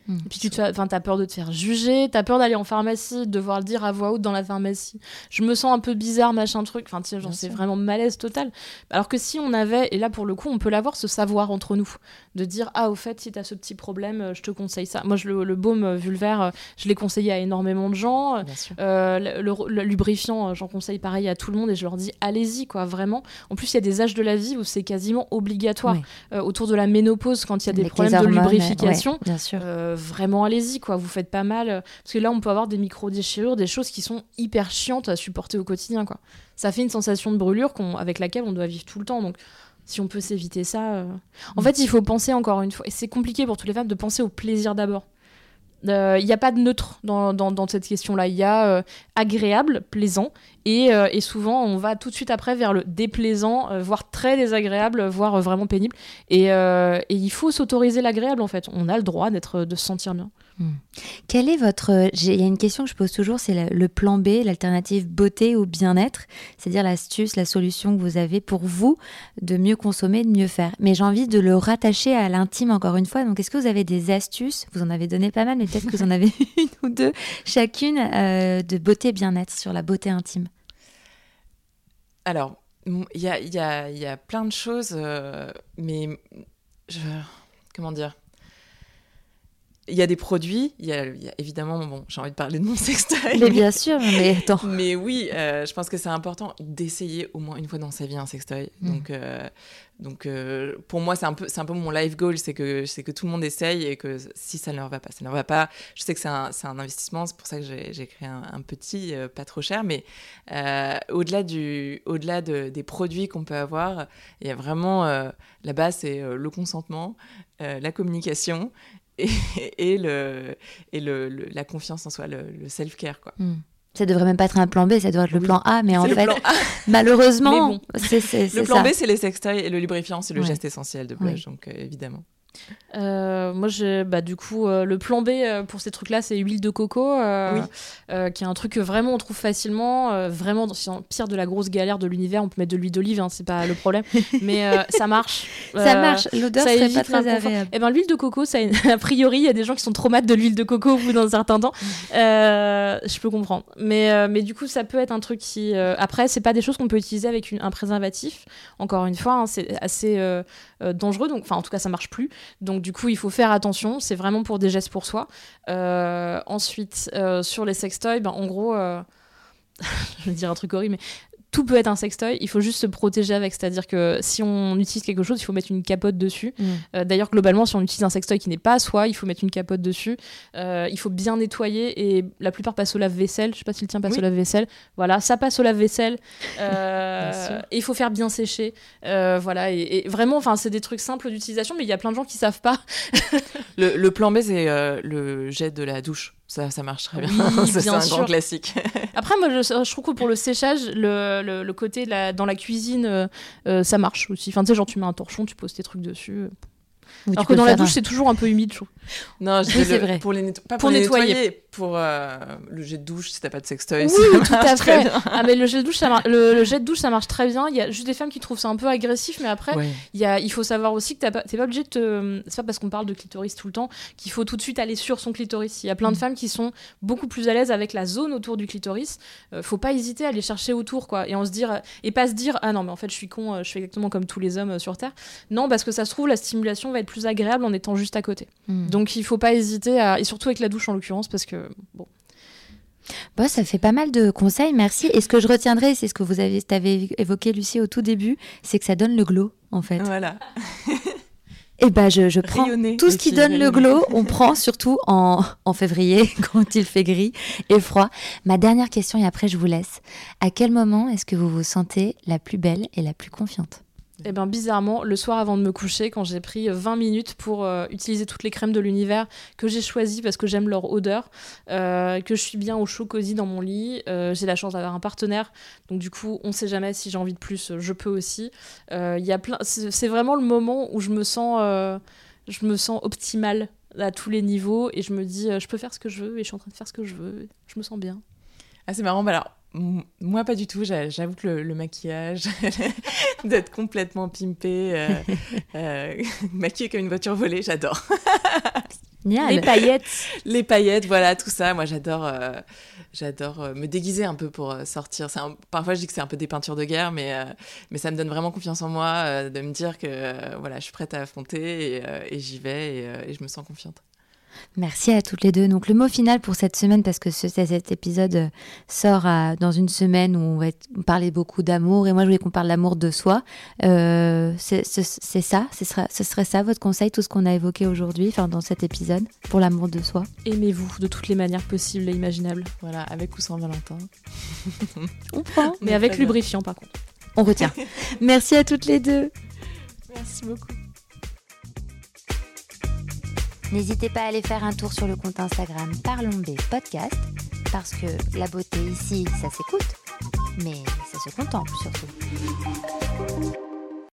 Et puis tu te fais- enfin, t'as peur de te faire juger, t'as peur d'aller en pharmacie, de devoir le dire à voix haute dans la pharmacie. Je me sens un peu bizarre, machin truc. Enfin, genre, c'est vraiment malaise total. Alors que si on avait, et là pour le coup, on peut l'avoir, ce savoir entre nous, de dire ah au fait, si t'as ce petit problème, euh, je te conseille ça. Moi, je, le, le baume euh, vulvaire, euh, je l'ai conseillé à énormément de gens. Euh, le, le- le lubrifiant, j'en conseille pareil à tout le monde et je leur dis allez-y quoi, vraiment. En plus, il y a des âges de la vie où c'est quasiment obligatoire. Oui. Euh, autour de la ménopause, quand il y a des Avec problèmes de lubrification, ouais, bien sûr. euh, vraiment allez-y quoi. Vous faites pas mal. Parce que là on peut avoir des micro déchirures des choses qui sont hyper chiantes à supporter au quotidien quoi. Ça fait une sensation de brûlure qu'on avec laquelle on doit vivre tout le temps. Donc si on peut s'éviter ça euh. en Mm. fait il faut penser encore une fois et c'est compliqué pour toutes les femmes de penser au plaisir d'abord Euh, il n'y a pas de neutre dans, cette question-là. Il y a euh, agréable, plaisant, et, euh, et souvent on va tout de suite après vers le déplaisant, euh, voire très désagréable, voire euh, vraiment pénible. Et, euh, et il faut s'autoriser l'agréable en fait. On a le droit d'être, de se sentir bien. Quel est votre. j'ai- Il y a une question que je pose toujours c'est le, plan B, l'alternative beauté ou bien-être, c'est-à-dire l'astuce, la solution que vous avez pour vous de mieux consommer, de mieux faire. Mais j'ai envie de le rattacher à l'intime encore une fois. Donc, est-ce que vous avez des astuces? Vous en avez donné pas mal, mais peut-être que vous en avez une ou deux chacune euh, de beauté bien-être sur la beauté intime. Alors, il y a, y, a, y a plein de choses, euh, mais je, comment dire? Il y a des produits, il y a, il y a évidemment, bon, j'ai envie de parler de mon sextoy. Mais bien sûr, mais attends. Mais oui, euh, je pense que c'est important d'essayer au moins une fois dans sa vie un sextoy. Mm. Donc, euh, donc euh, pour moi, c'est un peu, c'est un peu mon life goal, c'est que, c'est que tout le monde essaye et que si ça ne leur va pas, ça ne leur va pas. Je sais que c'est un, c'est un investissement, c'est pour ça que j'ai, j'ai créé un, un petit, pas trop cher, mais au-delà du, au-delà de- des produits qu'on peut avoir, il y a vraiment la base, c'est le consentement, la communication. Et, et, le, et le, le- la confiance en soi, le, le self-care, quoi. Hmm. Ça devrait même pas être un plan B, ça doit être le Oui. plan A, mais en fait, plan A. malheureusement, Mais bon. c'est c'est- c'est Le plan ça. B, c'est les sextoys et le lubrifiant, c'est le Ouais. geste essentiel de blush, donc euh, évidemment. Euh, moi, j'ai, bah, du coup, euh, le plan B euh, pour ces trucs-là, c'est huile de coco, Oui. qui est un truc que vraiment on trouve facilement. vraiment, si en pire de la grosse galère de l'univers, on peut mettre de l'huile d'olive, hein, c'est pas le problème. Mais ça marche. Ça marche, l'odeur ça serait pas très agréable. Eh ben, l'huile de coco, ça, a priori, il y a des gens qui sont traumates de l'huile de coco au bout d'un certain temps. Euh, je peux comprendre. Mais, mais du coup, ça peut être un truc qui. après, c'est pas des choses qu'on peut utiliser avec une- un préservatif. Encore une fois, hein, c'est assez dangereux. Donc, enfin, en tout cas, ça marche plus. Donc, du coup, il faut faire attention. C'est vraiment pour des gestes pour soi. Euh, ensuite, euh, sur les sextoys, ben, en gros. euh, je vais dire un truc horrible, tout peut être un sextoy, il faut juste se protéger avec. C'est-à-dire que si on utilise quelque chose, il faut mettre une capote dessus. Mm. Euh, D'ailleurs, globalement, si on utilise un sextoy qui n'est pas à soi, il faut mettre une capote dessus. Euh, il faut bien nettoyer et la plupart passent au lave-vaisselle. Je sais pas si le tien passe Oui. au lave-vaisselle. Voilà, ça passe au lave-vaisselle. Euh, et il faut faire bien sécher. Voilà, et, et vraiment, enfin, c'est des trucs simples d'utilisation, mais il y a plein de gens qui savent pas. Le, le plan B, c'est le jet de la douche. Ça, ça marche très bien. Oui, c'est un sûr. grand classique. Après, moi, je, je trouve que pour le séchage, le, le, le côté la- dans la cuisine, euh, euh, ça marche aussi. Enfin, tu sais, genre, tu mets un torchon, tu poses tes trucs dessus. Ou Alors que dans la un- douche, c'est toujours un peu humide, je trouve. Non, je Oui, c'est vrai. Pour les netto- pas Pour pour, les nettoyer. nettoyer, pour euh, le jet de douche si t'as pas de sextoy. Oui, ça tout à fait. Ah, mais le jet de douche, ça mar- le, le jet de douche, ça marche très bien. Il y a juste des femmes qui trouvent ça un peu agressif, mais après, Ouais. il, y a, il faut savoir aussi que pas- t'es pas obligé de te. C'est pas parce qu'on parle de clitoris tout le temps qu'il faut tout de suite aller sur son clitoris. Il y a plein de femmes qui sont beaucoup plus à l'aise avec la zone autour du clitoris. Euh, faut pas hésiter à aller chercher autour, quoi. Et, on se dire, et pas se dire, ah non, mais en fait, je suis con, euh, je fais exactement comme tous les hommes euh, sur Terre. Non, parce que ça se trouve, la stimulation va être plus agréable en étant juste à côté. Mm. Donc, il faut pas hésiter à. Et surtout avec la douche en l'occurrence, parce que. Bon. Bon, ça fait pas mal de conseils, merci. Et ce que je retiendrai, c'est ce que vous avez, évoqué, Lucie, au tout début, c'est que ça donne le glow, en fait. Voilà. Et ben, je, je prends Rayonner, tout ce qui donne le glow, on prend surtout en, en février, quand il fait gris et froid. Ma dernière question, et après je vous laisse. À quel moment est-ce que vous vous sentez la plus belle et la plus confiante? Eh ben bizarrement, le soir avant de me coucher, quand j'ai pris euh, 20 minutes pour euh, utiliser toutes les crèmes de l'univers que j'ai choisies parce que j'aime leur odeur, euh, que je suis bien au chaud cosy dans mon lit, euh, j'ai la chance d'avoir un partenaire, donc du coup on sait jamais si j'ai envie de plus, euh, je peux aussi. Euh, y a plein, c'est vraiment le moment où je me sens, euh, je me sens optimale à tous les niveaux et je me dis euh, je peux faire ce que je veux et je suis en train de faire ce que je veux, je me sens bien. Ah, c'est marrant. Bah alors, moi, pas du tout. J'a- J'avoue que le, le maquillage, d'être complètement pimpé, euh, euh, maquillée comme une voiture volée, j'adore. Génial. Les paillettes. Les paillettes, voilà, tout ça. Moi, j'adore, euh, j'adore euh, me déguiser un peu pour euh, sortir. Un- Parfois, je dis que c'est un peu des peintures de guerre, mais, euh, mais ça me donne vraiment confiance en moi euh, de me dire que euh, voilà, je suis prête à affronter et, euh, et j'y vais et, euh, et je me sens confiante. Merci à toutes les deux. Donc le mot final pour cette semaine, parce que ce- cet épisode euh, sort à- dans une semaine où on va être- parler beaucoup d'amour, et moi je voulais qu'on parle d'amour de soi. Euh, c'est ça, ce sera- ce serait ça votre conseil, tout ce qu'on a évoqué aujourd'hui, enfin dans cet épisode, pour l'amour de soi? Aimez-vous de toutes les manières possibles et imaginables, Voilà, avec ou sans Valentin. On prend, mais avec bien. lubrifiant par contre. on retient. Merci à toutes les deux. Merci beaucoup. N'hésitez pas à aller faire un tour sur le compte Instagram Parlons B Podcast, parce que la beauté ici, ça s'écoute, mais ça se contemple surtout.